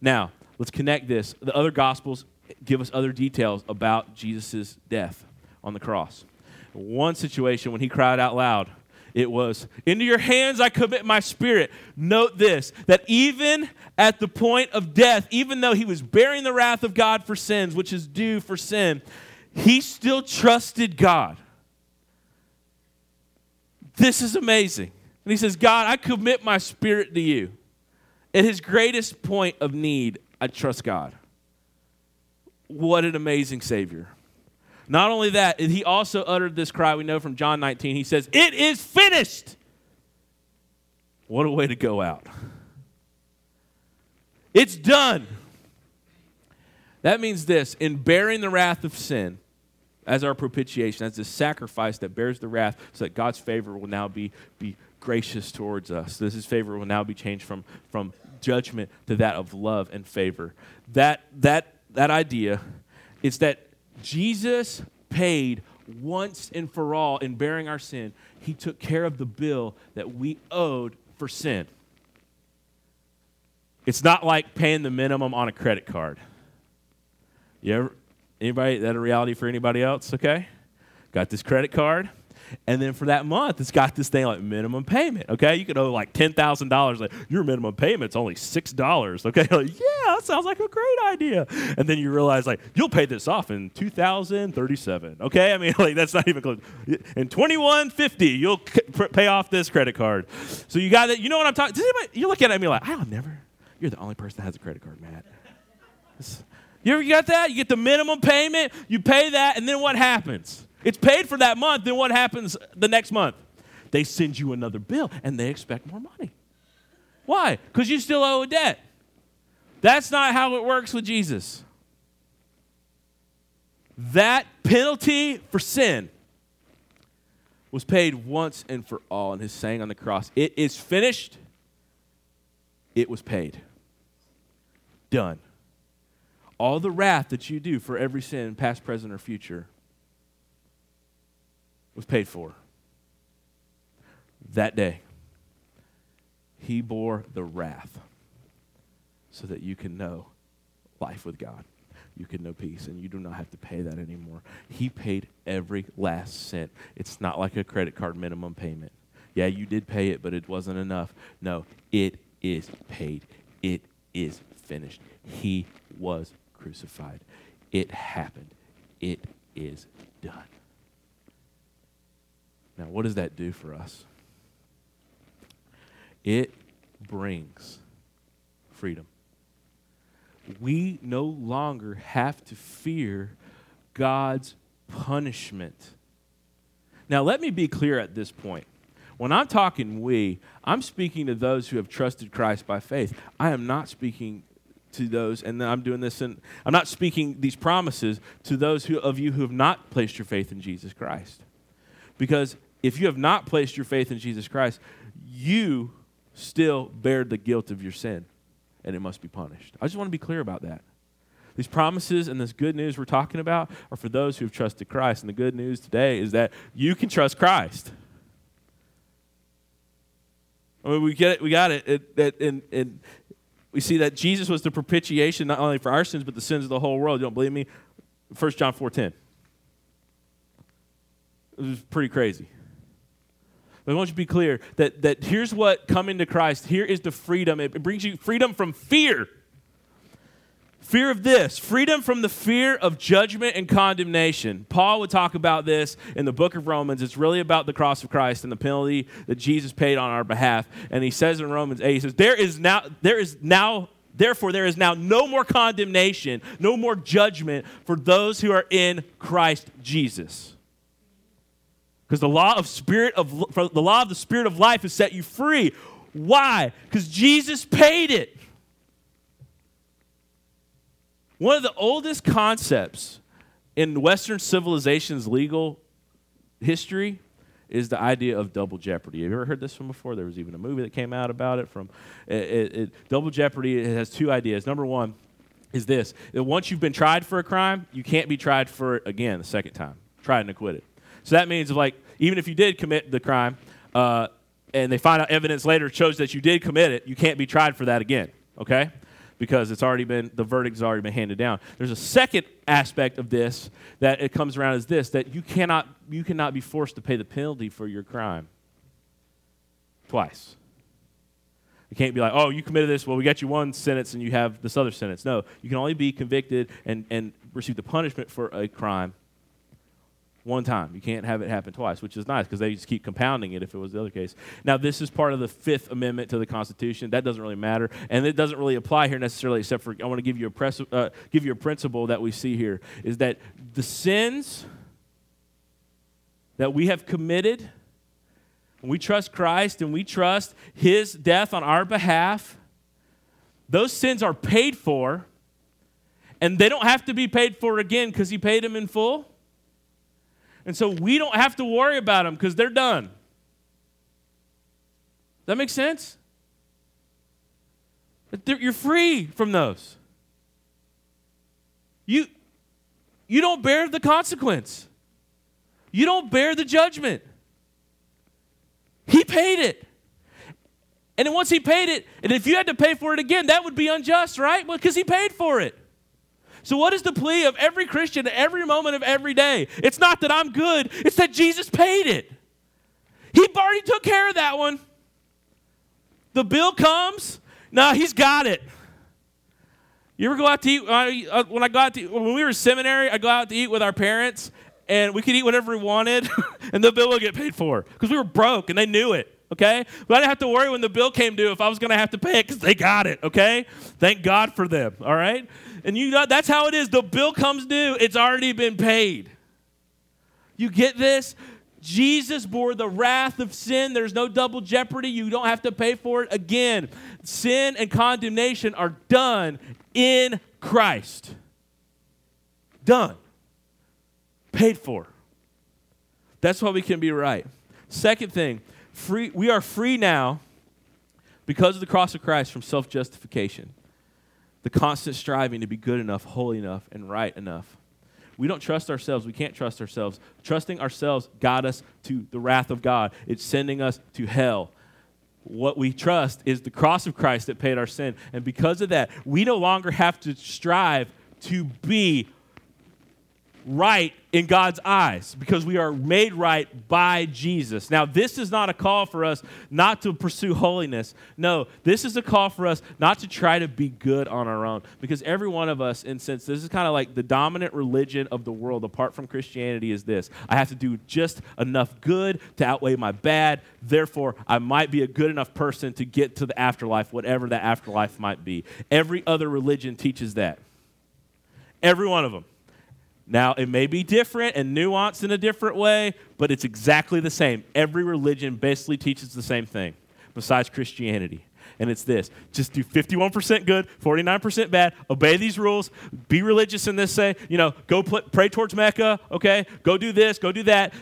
Now, let's connect this. The other gospels give us other details about Jesus' death on the cross. One situation when he cried out loud, it was, Into your hands I commit my spirit. Note this that even at the point of death, even though he was bearing the wrath of God for sins, which is due for sin, he still trusted God. This is amazing. And he says, God, I commit my spirit to you. At his greatest point of need, I trust God. What an amazing Savior. Not only that, he also uttered this cry we know from John 19. He says, It is finished. What a way to go out. It's done. That means this in bearing the wrath of sin as our propitiation, as the sacrifice that bears the wrath, so that God's favor will now be, be gracious towards us. This his favor will now be changed from, from judgment to that of love and favor. That, that, that idea is that Jesus paid once and for all in bearing our sin. He took care of the bill that we owed for sin. It's not like paying the minimum on a credit card. You ever, anybody, that a reality for anybody else? Okay? Got this credit card and then for that month, it's got this thing like minimum payment. Okay, you could owe like ten thousand dollars. Like your minimum payment's only six dollars. Okay, like yeah, that sounds like a great idea. And then you realize like you'll pay this off in two thousand thirty-seven. Okay, I mean like that's not even close. In twenty-one fifty, you'll c- pay off this credit card. So you got it. You know what I'm talking? Anybody? You look at me like, I'll never. You're the only person that has a credit card, Matt. You ever got that? You get the minimum payment, you pay that, and then what happens? It's paid for that month, then what happens the next month? They send you another bill and they expect more money. Why? Because you still owe a debt. That's not how it works with Jesus. That penalty for sin was paid once and for all in his saying on the cross, It is finished. It was paid. Done. All the wrath that you due for every sin, past, present, or future, was paid for. That day, he bore the wrath so that you can know life with God. You can know peace, and you do not have to pay that anymore. He paid every last cent. It's not like a credit card minimum payment. Yeah, you did pay it, but it wasn't enough. No, it is paid. It is finished. He was crucified. It happened. It is done. Now, what does that do for us? It brings freedom. We no longer have to fear God's punishment. Now, let me be clear at this point. When I'm talking we, I'm speaking to those who have trusted Christ by faith. I am not speaking to those, and I'm doing this, and I'm not speaking these promises to those who, of you who have not placed your faith in Jesus Christ. Because if you have not placed your faith in Jesus Christ, you still bear the guilt of your sin, and it must be punished. I just want to be clear about that. These promises and this good news we're talking about are for those who have trusted Christ. And the good news today is that you can trust Christ. I mean, we get it, we got it. it and, and we see that Jesus was the propitiation not only for our sins, but the sins of the whole world. You don't believe me? 1 John 4.10. It was pretty crazy. But I want you to be clear that, that here's what coming to Christ, here is the freedom. It brings you freedom from fear. Fear of this, freedom from the fear of judgment and condemnation. Paul would talk about this in the book of Romans. It's really about the cross of Christ and the penalty that Jesus paid on our behalf. And he says in Romans 8, he says, There is now, there is now, therefore, there is now no more condemnation, no more judgment for those who are in Christ Jesus. Because the law of spirit of the law of the spirit of life has set you free. Why? Because Jesus paid it. One of the oldest concepts in Western civilization's legal history is the idea of double jeopardy. Have you ever heard this one before? There was even a movie that came out about it. From it, it, it, double jeopardy it has two ideas. Number one is this: that once you've been tried for a crime, you can't be tried for it again the second time. Tried and acquitted. So that means, like, even if you did commit the crime, uh, and they find out evidence later shows that you did commit it, you can't be tried for that again. Okay. because it's already been the verdict's already been handed down. There's a second aspect of this that it comes around is this that you cannot you cannot be forced to pay the penalty for your crime twice. You can't be like, oh, you committed this, well, we got you one sentence and you have this other sentence. No, you can only be convicted and, and receive the punishment for a crime one time. You can't have it happen twice, which is nice because they just keep compounding it if it was the other case. Now, this is part of the Fifth Amendment to the Constitution. That doesn't really matter, and it doesn't really apply here necessarily, except for I want to give you a pres- uh, give you a principle that we see here is that the sins that we have committed, when we trust Christ and we trust His death on our behalf, those sins are paid for, and they don't have to be paid for again because He paid them in full. And so we don't have to worry about them because they're done. That make sense? You're free from those. You, you don't bear the consequence. You don't bear the judgment. He paid it. And then once he paid it, and if you had to pay for it again, that would be unjust, right? Because he paid for it. So, what is the plea of every Christian every moment of every day? It's not that I'm good, it's that Jesus paid it. He already took care of that one. The bill comes, no, he's got it. You ever go out to eat? Uh, uh, when I go out to when we were in seminary, I go out to eat with our parents, and we could eat whatever we wanted, and the bill would get paid for because we were broke and they knew it. Okay, but I didn't have to worry when the bill came due if I was going to have to pay it because they got it. Okay, thank God for them. All right, and you know, that's how it is. The bill comes due, it's already been paid. You get this? Jesus bore the wrath of sin. There's no double jeopardy. You don't have to pay for it again. Sin and condemnation are done in Christ. Done. Paid for. That's why we can be right. Second thing, free, we are free now because of the cross of Christ from self justification the constant striving to be good enough, holy enough, and right enough. We don't trust ourselves. We can't trust ourselves. Trusting ourselves got us to the wrath of God, it's sending us to hell. What we trust is the cross of Christ that paid our sin. And because of that, we no longer have to strive to be right in God's eyes because we are made right by Jesus. Now, this is not a call for us not to pursue holiness. No, this is a call for us not to try to be good on our own because every one of us, in sense, this is kind of like the dominant religion of the world apart from Christianity is this I have to do just enough good to outweigh my bad. Therefore, I might be a good enough person to get to the afterlife, whatever that afterlife might be. Every other religion teaches that. Every one of them. Now, it may be different and nuanced in a different way, but it's exactly the same. Every religion basically teaches the same thing, besides Christianity. And it's this just do 51% good, 49% bad, obey these rules, be religious in this, say, you know, go pray towards Mecca, okay? Go do this, go do that.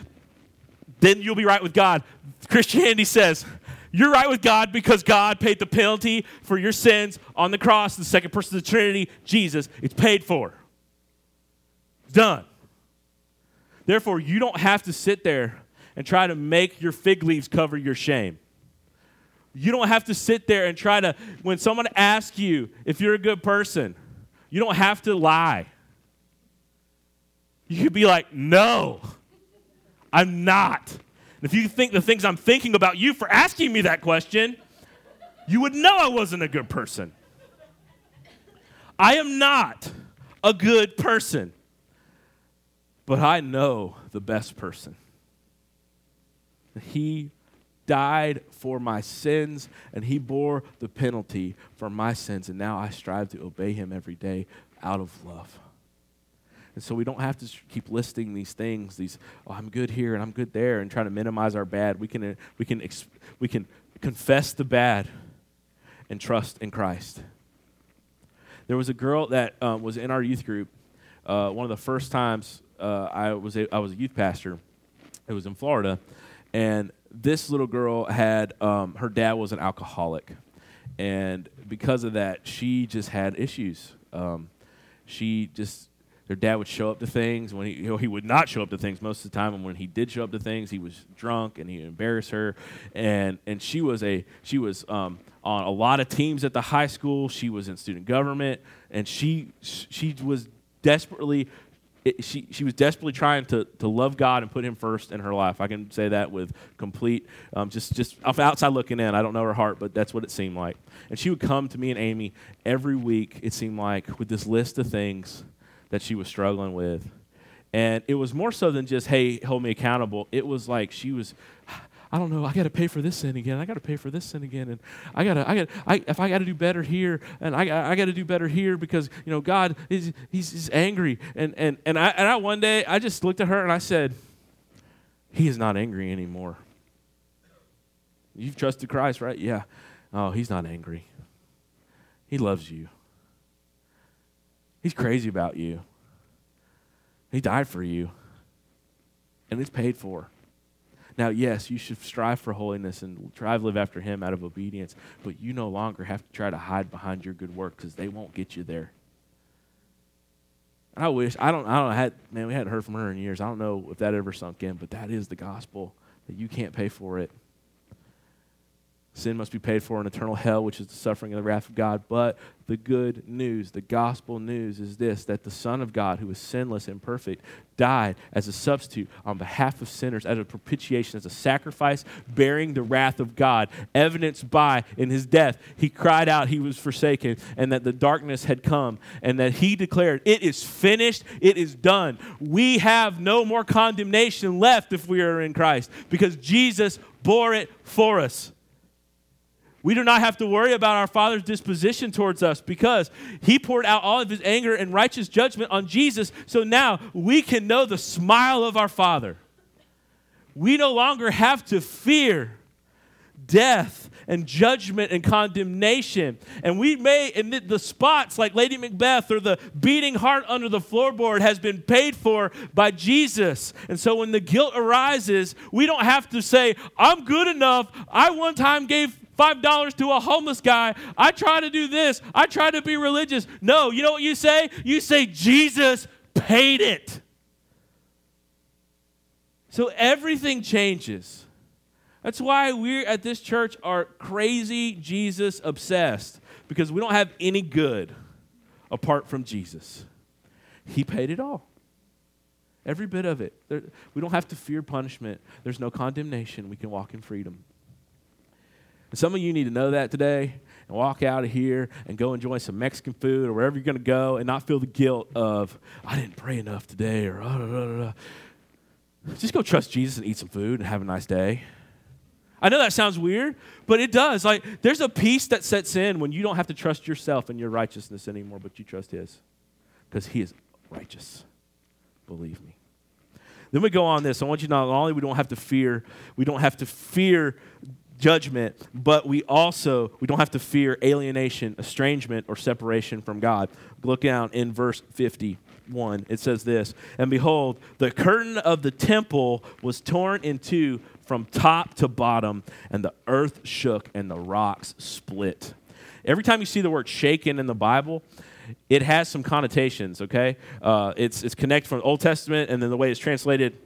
Then you'll be right with God. Christianity says, you're right with God because God paid the penalty for your sins on the cross, the second person of the Trinity, Jesus. It's paid for. Done. Therefore, you don't have to sit there and try to make your fig leaves cover your shame. You don't have to sit there and try to, when someone asks you if you're a good person, you don't have to lie. You could be like, no, I'm not. And if you think the things I'm thinking about you for asking me that question, you would know I wasn't a good person. I am not a good person. But I know the best person. He died for my sins and he bore the penalty for my sins. And now I strive to obey him every day out of love. And so we don't have to keep listing these things, these, oh, I'm good here and I'm good there, and trying to minimize our bad. We can, we can, we can confess the bad and trust in Christ. There was a girl that um, was in our youth group. Uh, one of the first times uh, I was a, I was a youth pastor. It was in Florida, and this little girl had um, her dad was an alcoholic, and because of that, she just had issues. Um, she just their dad would show up to things when he you know, he would not show up to things most of the time. And when he did show up to things he was drunk and he embarrassed her. And and she was a she was um, on a lot of teams at the high school. She was in student government. And she she was desperately it, she, she was desperately trying to, to love God and put Him first in her life. I can say that with complete, um, just, just outside looking in. I don't know her heart, but that's what it seemed like. And she would come to me and Amy every week, it seemed like, with this list of things that she was struggling with. And it was more so than just, hey, hold me accountable. It was like she was, I don't know, I got to pay for this sin again. I got to pay for this sin again. And I got to, I got I, if I got to do better here and I, I got to do better here because, you know, God is, he's, he's angry. And, and, and, I, and I, one day, I just looked at her and I said, he is not angry anymore. You've trusted Christ, right? Yeah. Oh, he's not angry. He loves you. He's crazy about you. He died for you. And it's paid for. Now, yes, you should strive for holiness and try to live after Him out of obedience, but you no longer have to try to hide behind your good work because they won't get you there. I wish I don't I don't had man we hadn't heard from her in years. I don't know if that ever sunk in, but that is the gospel that you can't pay for it. Sin must be paid for in eternal hell, which is the suffering and the wrath of God. But the good news, the gospel news, is this that the Son of God, who is sinless and perfect, died as a substitute on behalf of sinners, as a propitiation, as a sacrifice, bearing the wrath of God, evidenced by in his death. He cried out he was forsaken, and that the darkness had come, and that he declared, It is finished, it is done. We have no more condemnation left if we are in Christ, because Jesus bore it for us. We do not have to worry about our Father's disposition towards us because He poured out all of His anger and righteous judgment on Jesus. So now we can know the smile of our Father. We no longer have to fear death and judgment and condemnation. And we may, and the spots like Lady Macbeth or the beating heart under the floorboard has been paid for by Jesus. And so when the guilt arises, we don't have to say, I'm good enough. I one time gave $5 to a homeless guy. I try to do this. I try to be religious. No, you know what you say? You say, Jesus paid it. So everything changes. That's why we at this church are crazy Jesus obsessed because we don't have any good apart from Jesus. He paid it all. Every bit of it. There, we don't have to fear punishment. There's no condemnation. We can walk in freedom. And some of you need to know that today and walk out of here and go enjoy some Mexican food or wherever you're going to go and not feel the guilt of, I didn't pray enough today or, uh, just go trust Jesus and eat some food and have a nice day. I know that sounds weird, but it does. Like, there's a peace that sets in when you don't have to trust yourself and your righteousness anymore, but you trust His because He is righteous. Believe me. Then we go on this. I want you to know not only we don't have to fear, we don't have to fear judgment, but we also we don't have to fear alienation, estrangement, or separation from God. Look down in verse 51. It says this, and behold, the curtain of the temple was torn in two from top to bottom, and the earth shook and the rocks split. Every time you see the word shaken in the Bible, it has some connotations, okay? Uh, it's, it's connected from Old Testament, and then the way it's translated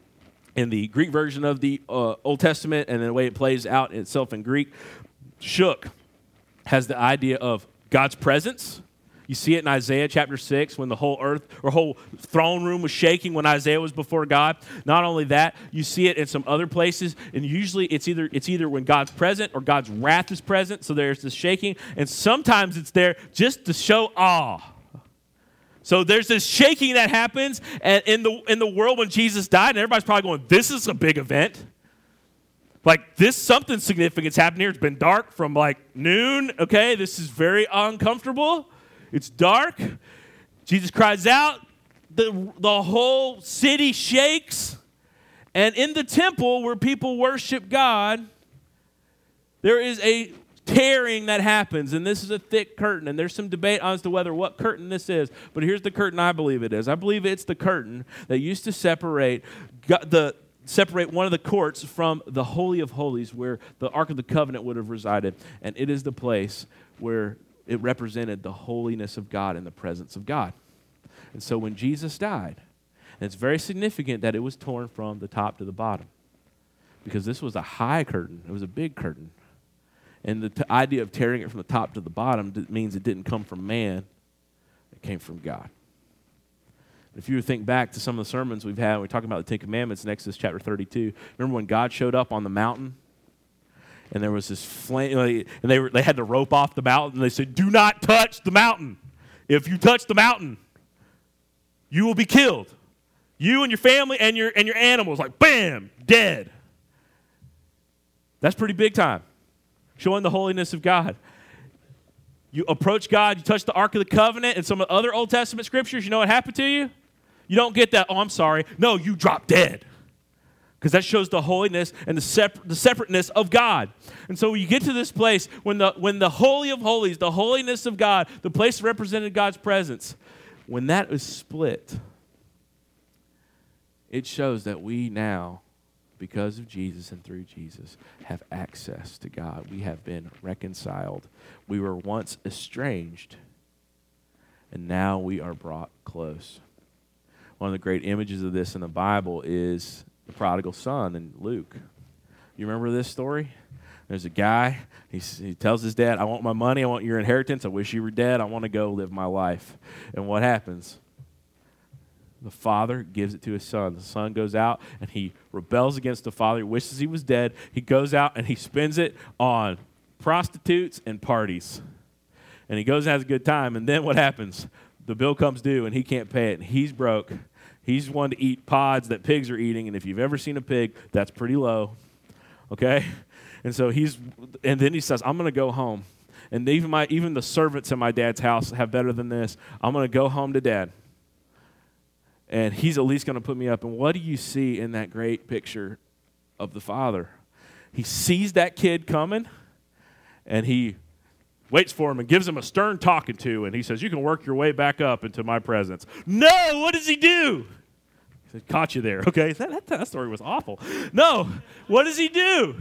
in the Greek version of the uh, Old Testament and the way it plays out itself in Greek, shook has the idea of God's presence. You see it in Isaiah chapter 6 when the whole earth or whole throne room was shaking when Isaiah was before God. Not only that, you see it in some other places and usually it's either it's either when God's present or God's wrath is present, so there's this shaking and sometimes it's there just to show awe. So there's this shaking that happens in the, in the world when Jesus died, and everybody's probably going, This is a big event. Like, this something significant's happened here. It's been dark from like noon. Okay, this is very uncomfortable. It's dark. Jesus cries out. The, the whole city shakes. And in the temple where people worship God, there is a tearing that happens, and this is a thick curtain, and there's some debate as to whether what curtain this is. But here's the curtain I believe it is. I believe it's the curtain that used to separate the separate one of the courts from the holy of holies, where the ark of the covenant would have resided, and it is the place where it represented the holiness of God and the presence of God. And so when Jesus died, and it's very significant that it was torn from the top to the bottom because this was a high curtain, it was a big curtain. And the t- idea of tearing it from the top to the bottom d- means it didn't come from man, it came from God. If you think back to some of the sermons we've had, we're talking about the Ten Commandments in Exodus chapter 32. Remember when God showed up on the mountain? And there was this flame, and they, were, they had to rope off the mountain. And they said, Do not touch the mountain. If you touch the mountain, you will be killed. You and your family and your, and your animals, like, bam, dead. That's pretty big time, showing the holiness of God. You approach God, you touch the Ark of the Covenant and some of the other Old Testament scriptures, you know what happened to you? You don't get that, oh, I'm sorry. No, you drop dead. Because that shows the holiness and the, the separateness of God. And so when you get to this place when the, when the Holy of Holies, the holiness of God, the place represented God's presence, when that is split, it shows that we now, because of Jesus and through Jesus, have access to God. We have been reconciled. We were once estranged, and now we are brought close. One of the great images of this in the Bible is the prodigal son in Luke. You remember this story? There's a guy, he, he tells his dad, I want my money, I want your inheritance, I wish you were dead, I want to go live my life. And what happens? The father gives it to his son. The son goes out and he rebels against the father. He wishes he was dead. He goes out and he spends it on prostitutes and parties. And he goes and has a good time. And then what happens? The bill comes due and he can't pay it. He's broke. He's one to eat pods that pigs are eating. And if you've ever seen a pig, that's pretty low. Okay? And so he's, and then he says, I'm going to go home. And even, my, even the servants in my dad's house have better than this. I'm going to go home to dad and he's at least going to put me up. And what do you see in that great picture of the father? He sees that kid coming and he waits for him and gives him a stern talking to. And he says, You can work your way back up into my presence. No, what does he do? He said, Caught you there. Okay, that, that, that story was awful. No, what does he do?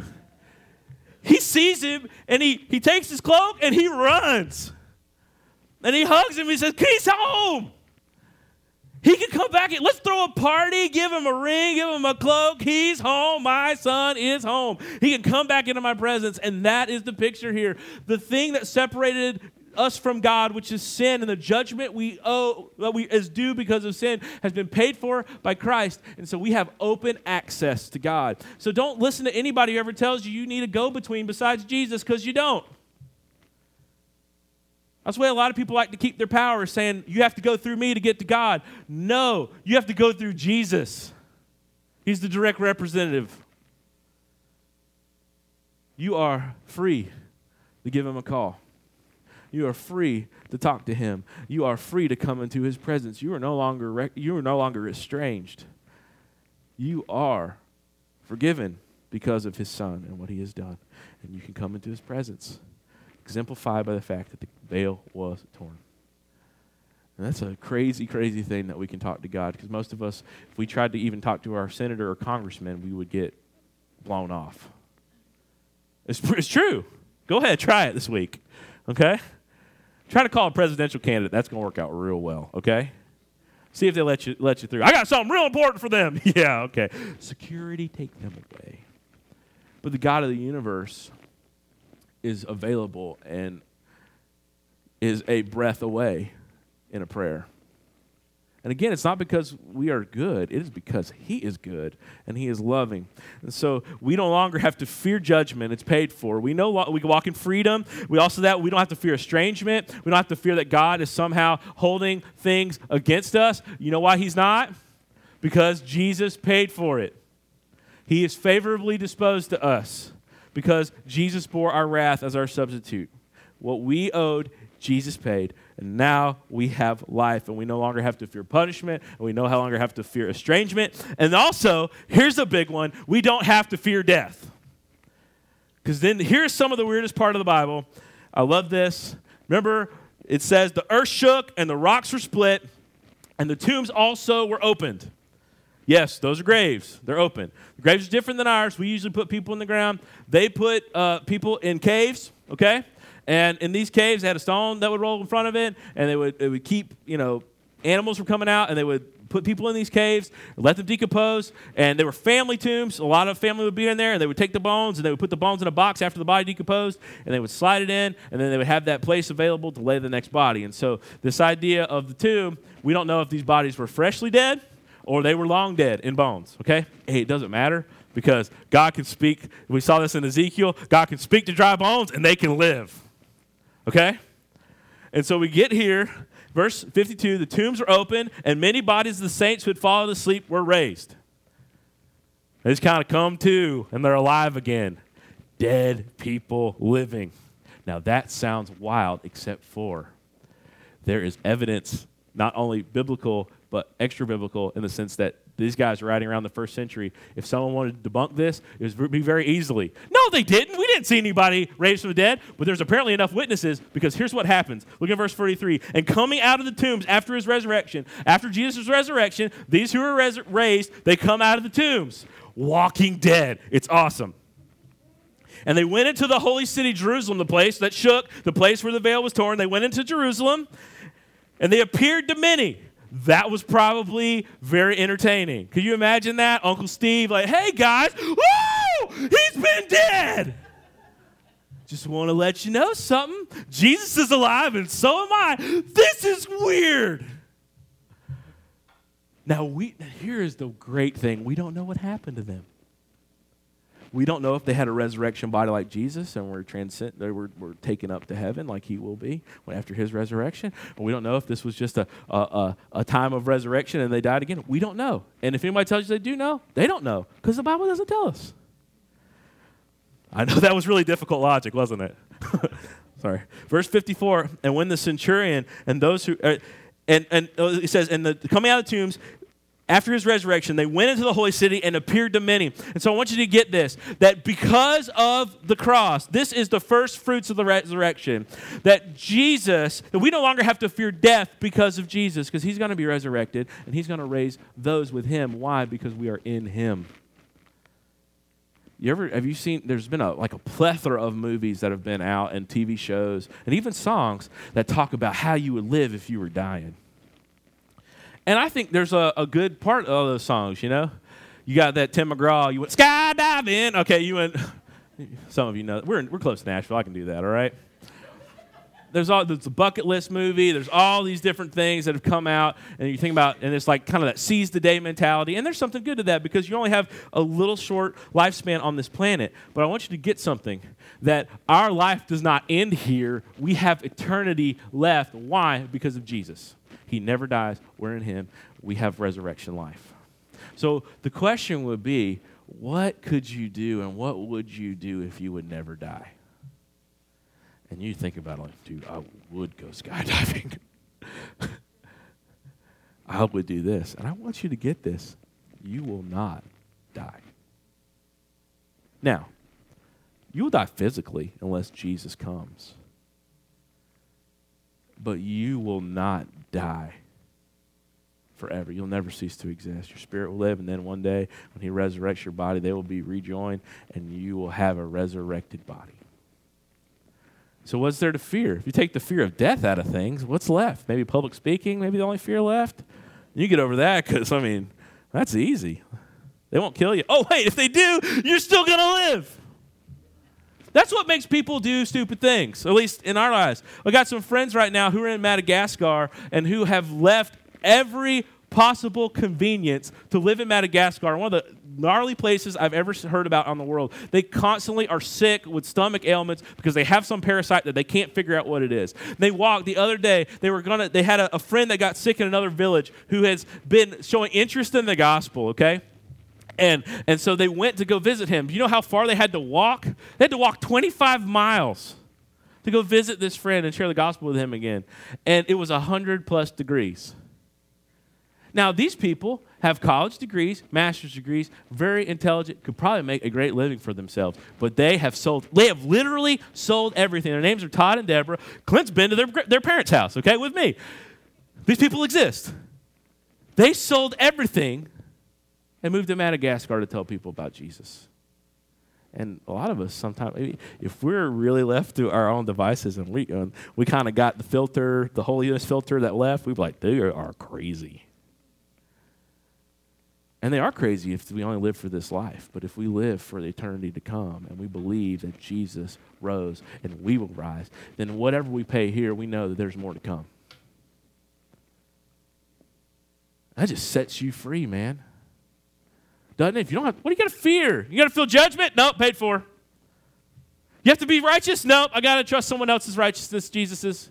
He sees him and he, he takes his cloak and he runs. And he hugs him. He says, He's home. He can come back let's throw a party, give him a ring, give him a cloak. He's home. My son is home. He can come back into my presence. And that is the picture here. The thing that separated us from God, which is sin, and the judgment we owe that we is due because of sin, has been paid for by Christ. And so we have open access to God. So don't listen to anybody who ever tells you you need a go-between besides Jesus, because you don't. That's why a lot of people like to keep their power, saying, You have to go through me to get to God. No, you have to go through Jesus. He's the direct representative. You are free to give him a call. You are free to talk to him. You are free to come into his presence. You are no longer rec- you are no longer estranged. You are forgiven because of his son and what he has done. And you can come into his presence exemplified by the fact that the veil was torn. And that's a crazy, crazy thing that we can talk to God because most of us, if we tried to even talk to our senator or congressman, we would get blown off. It's, it's true. Go ahead, try it this week. Okay? Try to call a presidential candidate. That's going to work out real well. Okay? See if they let you let you through. I got something real important for them. yeah, okay. Security, take them away. But the God of the universe is available and is a breath away in a prayer. And again, it's not because we are good, it is because He is good and He is loving. And so we no longer have to fear judgment, it's paid for. We know we can walk in freedom. We also that we don't have to fear estrangement. We don't have to fear that God is somehow holding things against us. You know why He's not? Because Jesus paid for it. He is favorably disposed to us because Jesus bore our wrath as our substitute. What we owed, Jesus paid. And now we have life, and we no longer have to fear punishment, and we no longer have to fear estrangement. And also, here's a big one we don't have to fear death. Because then here's some of the weirdest part of the Bible. I love this. Remember, it says the earth shook and the rocks were split, and the tombs also were opened. Yes, those are graves. They're open. The graves are different than ours. We usually put people in the ground. They put uh, people in caves, okay? And in these caves, they had a stone that would roll in front of it, and they would, it would keep, you know, animals from coming out and they would put people in these caves, let them decompose, and they were family tombs. A lot of family would be in there, and they would take the bones and they would put the bones in a box after the body decomposed, and they would slide it in, and then they would have that place available to lay the next body. And so, this idea of the tomb, we don't know if these bodies were freshly dead or they were long dead in bones, okay? Hey, it doesn't matter because God can speak. We saw this in Ezekiel. God can speak to dry bones and they can live, okay? And so we get here Verse 52 the tombs were open, and many bodies of the saints who had fallen asleep were raised. They just kind of come to, and they're alive again. Dead people living. Now that sounds wild, except for there is evidence, not only biblical, but extra biblical, in the sense that these guys writing around the first century. If someone wanted to debunk this, it would be very easily. No, they didn't. We didn't see anybody raised from the dead, but there's apparently enough witnesses because here's what happens. Look at verse 43. And coming out of the tombs after his resurrection, after Jesus' resurrection, these who were res- raised, they come out of the tombs, walking dead. It's awesome. And they went into the holy city, Jerusalem, the place that shook, the place where the veil was torn. They went into Jerusalem, and they appeared to many that was probably very entertaining. Could you imagine that? Uncle Steve, like, hey guys, woo! He's been dead. Just want to let you know something. Jesus is alive and so am I. This is weird. Now we here is the great thing. We don't know what happened to them. We don't know if they had a resurrection body like Jesus and were transcend they were, were taken up to heaven like he will be after his resurrection. we don't know if this was just a, a, a, a time of resurrection and they died again. We don't know. And if anybody tells you they do know, they don't know because the Bible doesn't tell us. I know that was really difficult logic, wasn't it? Sorry. Verse 54 And when the centurion and those who. Uh, and, and uh, it says, and the coming out of the tombs, after his resurrection, they went into the holy city and appeared to many. And so I want you to get this that because of the cross, this is the first fruits of the resurrection. That Jesus, that we no longer have to fear death because of Jesus, because he's going to be resurrected and he's going to raise those with him. Why? Because we are in him. You ever have you seen there's been a like a plethora of movies that have been out and TV shows and even songs that talk about how you would live if you were dying. And I think there's a, a good part of those songs, you know? You got that Tim McGraw, you went skydiving. Okay, you went, some of you know, we're, in, we're close to Nashville. I can do that, all right? There's all there's a bucket list movie. There's all these different things that have come out, and you think about, and it's like kind of that seize the day mentality. And there's something good to that because you only have a little short lifespan on this planet. But I want you to get something that our life does not end here. We have eternity left. Why? Because of Jesus. He never dies. We're in Him. We have resurrection life. So the question would be what could you do and what would you do if you would never die? And you think about it like, dude, I would go skydiving. I would do this. And I want you to get this. You will not die. Now, you will die physically unless Jesus comes but you will not die forever. You'll never cease to exist. Your spirit will live, and then one day, when He resurrects your body, they will be rejoined, and you will have a resurrected body. So, what's there to fear? If you take the fear of death out of things, what's left? Maybe public speaking, maybe the only fear left? You get over that because, I mean, that's easy. They won't kill you. Oh, wait, if they do, you're still going to live. That's what makes people do stupid things, at least in our lives. I got some friends right now who are in Madagascar and who have left every possible convenience to live in Madagascar, one of the gnarly places I've ever heard about on the world. They constantly are sick with stomach ailments because they have some parasite that they can't figure out what it is. They walked the other day, they were gonna they had a, a friend that got sick in another village who has been showing interest in the gospel, okay? And, and so they went to go visit him. You know how far they had to walk? They had to walk 25 miles to go visit this friend and share the gospel with him again. And it was 100 plus degrees. Now, these people have college degrees, master's degrees, very intelligent, could probably make a great living for themselves. But they have sold, they have literally sold everything. Their names are Todd and Deborah. Clint's been to their, their parents' house, okay, with me. These people exist. They sold everything and moved to Madagascar to tell people about Jesus. And a lot of us sometimes, if we're really left to our own devices and we, we kind of got the filter, the holiness filter that left, we'd be like, they are crazy. And they are crazy if we only live for this life. But if we live for the eternity to come and we believe that Jesus rose and we will rise, then whatever we pay here, we know that there's more to come. That just sets you free, man. Doesn't it? If you don't have, what do you got to fear? You got to feel judgment? Nope, paid for. You have to be righteous? Nope, I got to trust someone else's righteousness, Jesus's.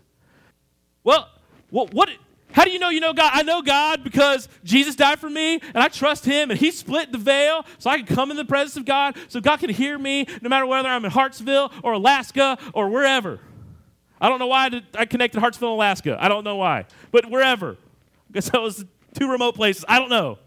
Well, what, what, how do you know you know God? I know God because Jesus died for me and I trust Him and He split the veil so I can come in the presence of God so God can hear me no matter whether I'm in Hartsville or Alaska or wherever. I don't know why I connected Hartsville, Alaska. I don't know why, but wherever. I guess that was two remote places. I don't know.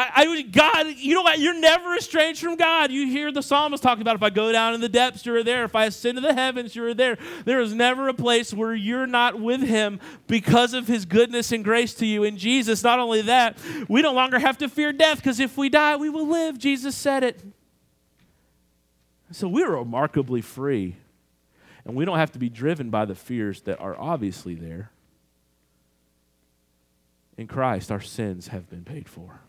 I, I, God, you know what? You're never estranged from God. You hear the psalmist talking about if I go down in the depths, you're there. If I ascend to the heavens, you're there. There is never a place where you're not with Him because of His goodness and grace to you in Jesus. Not only that, we no longer have to fear death because if we die, we will live. Jesus said it. So we're remarkably free. And we don't have to be driven by the fears that are obviously there. In Christ, our sins have been paid for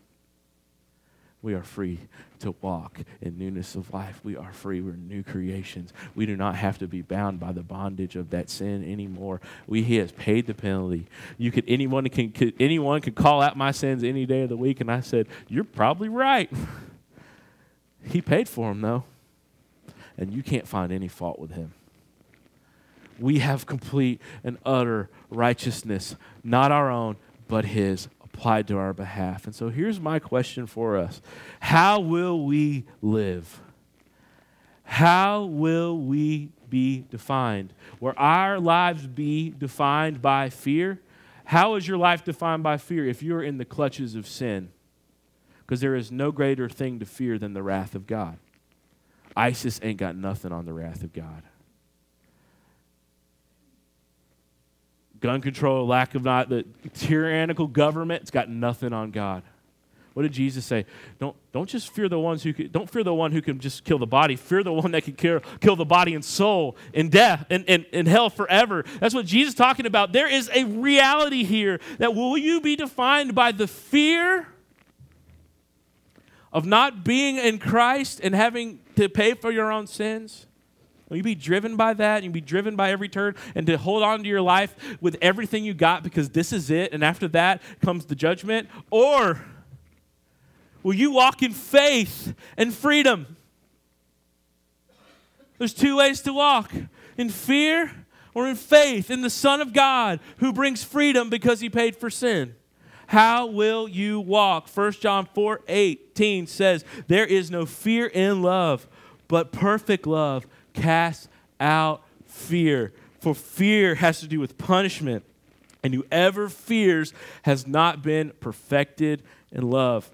we are free to walk in newness of life. We are free. We're new creations. We do not have to be bound by the bondage of that sin anymore. We he has paid the penalty. You could anyone can could, anyone could call out my sins any day of the week, and I said, "You're probably right." he paid for them though, and you can't find any fault with him. We have complete and utter righteousness, not our own, but his applied to our behalf. And so here's my question for us How will we live? How will we be defined? Will our lives be defined by fear? How is your life defined by fear if you're in the clutches of sin? Because there is no greater thing to fear than the wrath of God. ISIS ain't got nothing on the wrath of God. Gun control, lack of not the tyrannical government, it's got nothing on God. What did Jesus say? Don't, don't just fear the ones who can, don't fear the one who can just kill the body. Fear the one that can kill, kill the body and soul in death and in hell forever. That's what Jesus is talking about. There is a reality here that will you be defined by the fear of not being in Christ and having to pay for your own sins? Will you be driven by that? You be driven by every turn and to hold on to your life with everything you got because this is it, and after that comes the judgment? Or will you walk in faith and freedom? There's two ways to walk in fear or in faith in the Son of God who brings freedom because he paid for sin. How will you walk? 1 John 4 18 says, There is no fear in love, but perfect love cast out fear. For fear has to do with punishment. And whoever fears has not been perfected in love.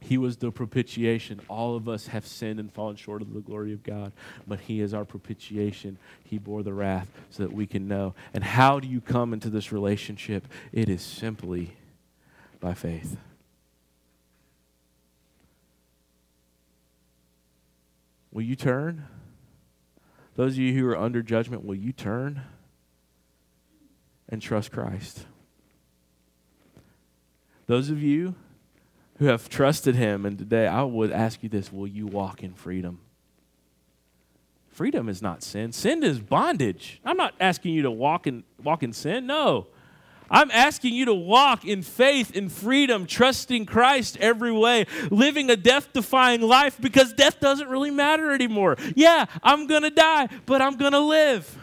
He was the propitiation. All of us have sinned and fallen short of the glory of God, but He is our propitiation. He bore the wrath so that we can know. And how do you come into this relationship? It is simply by faith. Will you turn? Those of you who are under judgment, will you turn and trust Christ? Those of you who have trusted Him, and today I would ask you this will you walk in freedom? Freedom is not sin. Sin is bondage. I'm not asking you to walk in, walk in sin. No. I'm asking you to walk in faith, in freedom, trusting Christ every way, living a death defying life because death doesn't really matter anymore. Yeah, I'm going to die, but I'm going to live.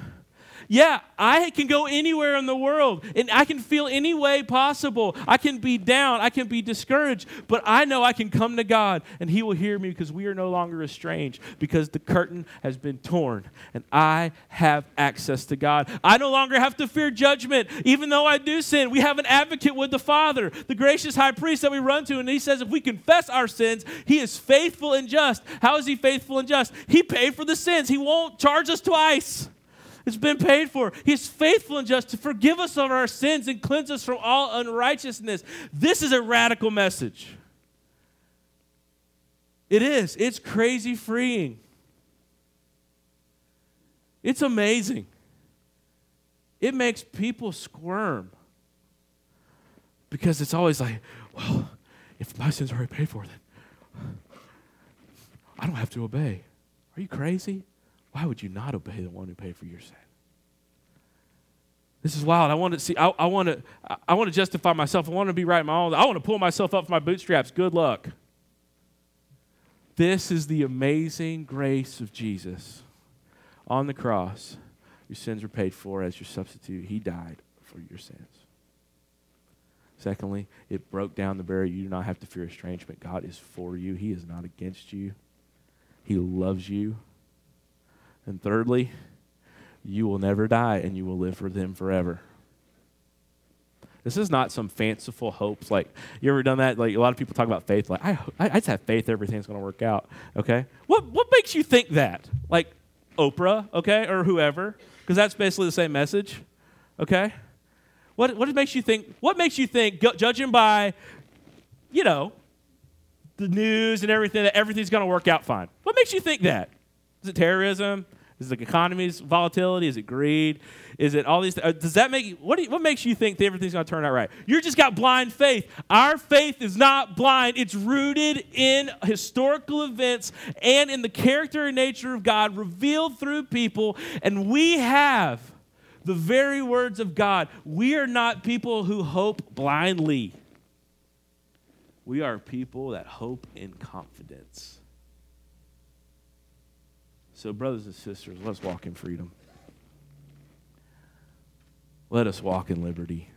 Yeah, I can go anywhere in the world and I can feel any way possible. I can be down, I can be discouraged, but I know I can come to God and He will hear me because we are no longer estranged because the curtain has been torn and I have access to God. I no longer have to fear judgment, even though I do sin. We have an advocate with the Father, the gracious high priest that we run to, and He says if we confess our sins, He is faithful and just. How is He faithful and just? He paid for the sins, He won't charge us twice. It's been paid for. He's faithful and just to forgive us of our sins and cleanse us from all unrighteousness. This is a radical message. It is. It's crazy freeing. It's amazing. It makes people squirm because it's always like, well, if my sins are already paid for, then I don't have to obey. Are you crazy? Why would you not obey the one who paid for your sin? This is wild. I want to see. I, want to. I want to justify myself. I want to be right in my own. I want to pull myself up from my bootstraps. Good luck. This is the amazing grace of Jesus on the cross. Your sins were paid for as your substitute. He died for your sins. Secondly, it broke down the barrier. You do not have to fear estrangement. God is for you, He is not against you. He loves you. And thirdly, you will never die and you will live for them forever. This is not some fanciful hopes. Like, you ever done that? Like, a lot of people talk about faith. Like, I, I just have faith everything's going to work out. Okay? What, what makes you think that? Like, Oprah, okay, or whoever? Because that's basically the same message. Okay? What, what makes you think, what makes you think, judging by, you know, the news and everything, that everything's going to work out fine? What makes you think that? Is it terrorism? Is it the economy's volatility? Is it greed? Is it all these? Uh, does that make you, what? Do You, what makes you think that everything's going to turn out right? You just got blind faith. Our faith is not blind. It's rooted in historical events and in the character and nature of God revealed through people, and we have the very words of God. We are not people who hope blindly. We are people that hope in confidence. So, brothers and sisters, let's walk in freedom. Let us walk in liberty.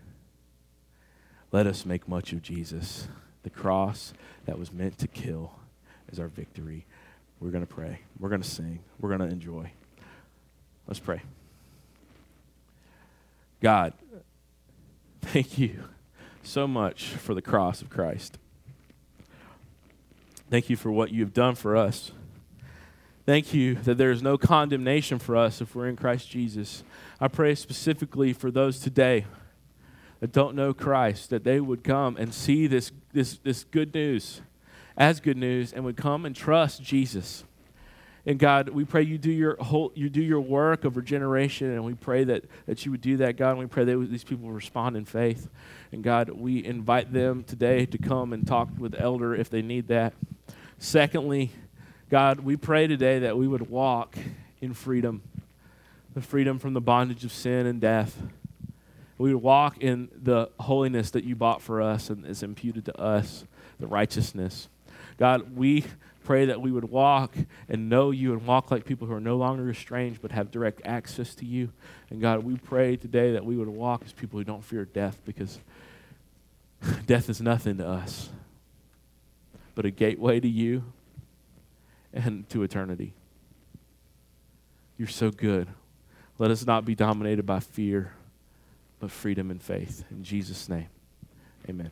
Let us make much of Jesus. The cross that was meant to kill is our victory. We're going to pray. We're going to sing. We're going to enjoy. Let's pray. God, thank you so much for the cross of Christ. Thank you for what you've done for us. Thank you that there is no condemnation for us if we're in Christ Jesus. I pray specifically for those today that don't know Christ, that they would come and see this, this, this good news as good news and would come and trust Jesus. And God, we pray you do your whole, you do your work of regeneration, and we pray that, that you would do that, God. And we pray that these people respond in faith. And God, we invite them today to come and talk with elder if they need that. Secondly, God, we pray today that we would walk in freedom, the freedom from the bondage of sin and death. We would walk in the holiness that you bought for us and is imputed to us, the righteousness. God, we pray that we would walk and know you and walk like people who are no longer estranged but have direct access to you. And God, we pray today that we would walk as people who don't fear death because death is nothing to us but a gateway to you and to eternity. You're so good. Let us not be dominated by fear, but freedom and faith. In Jesus' name, amen.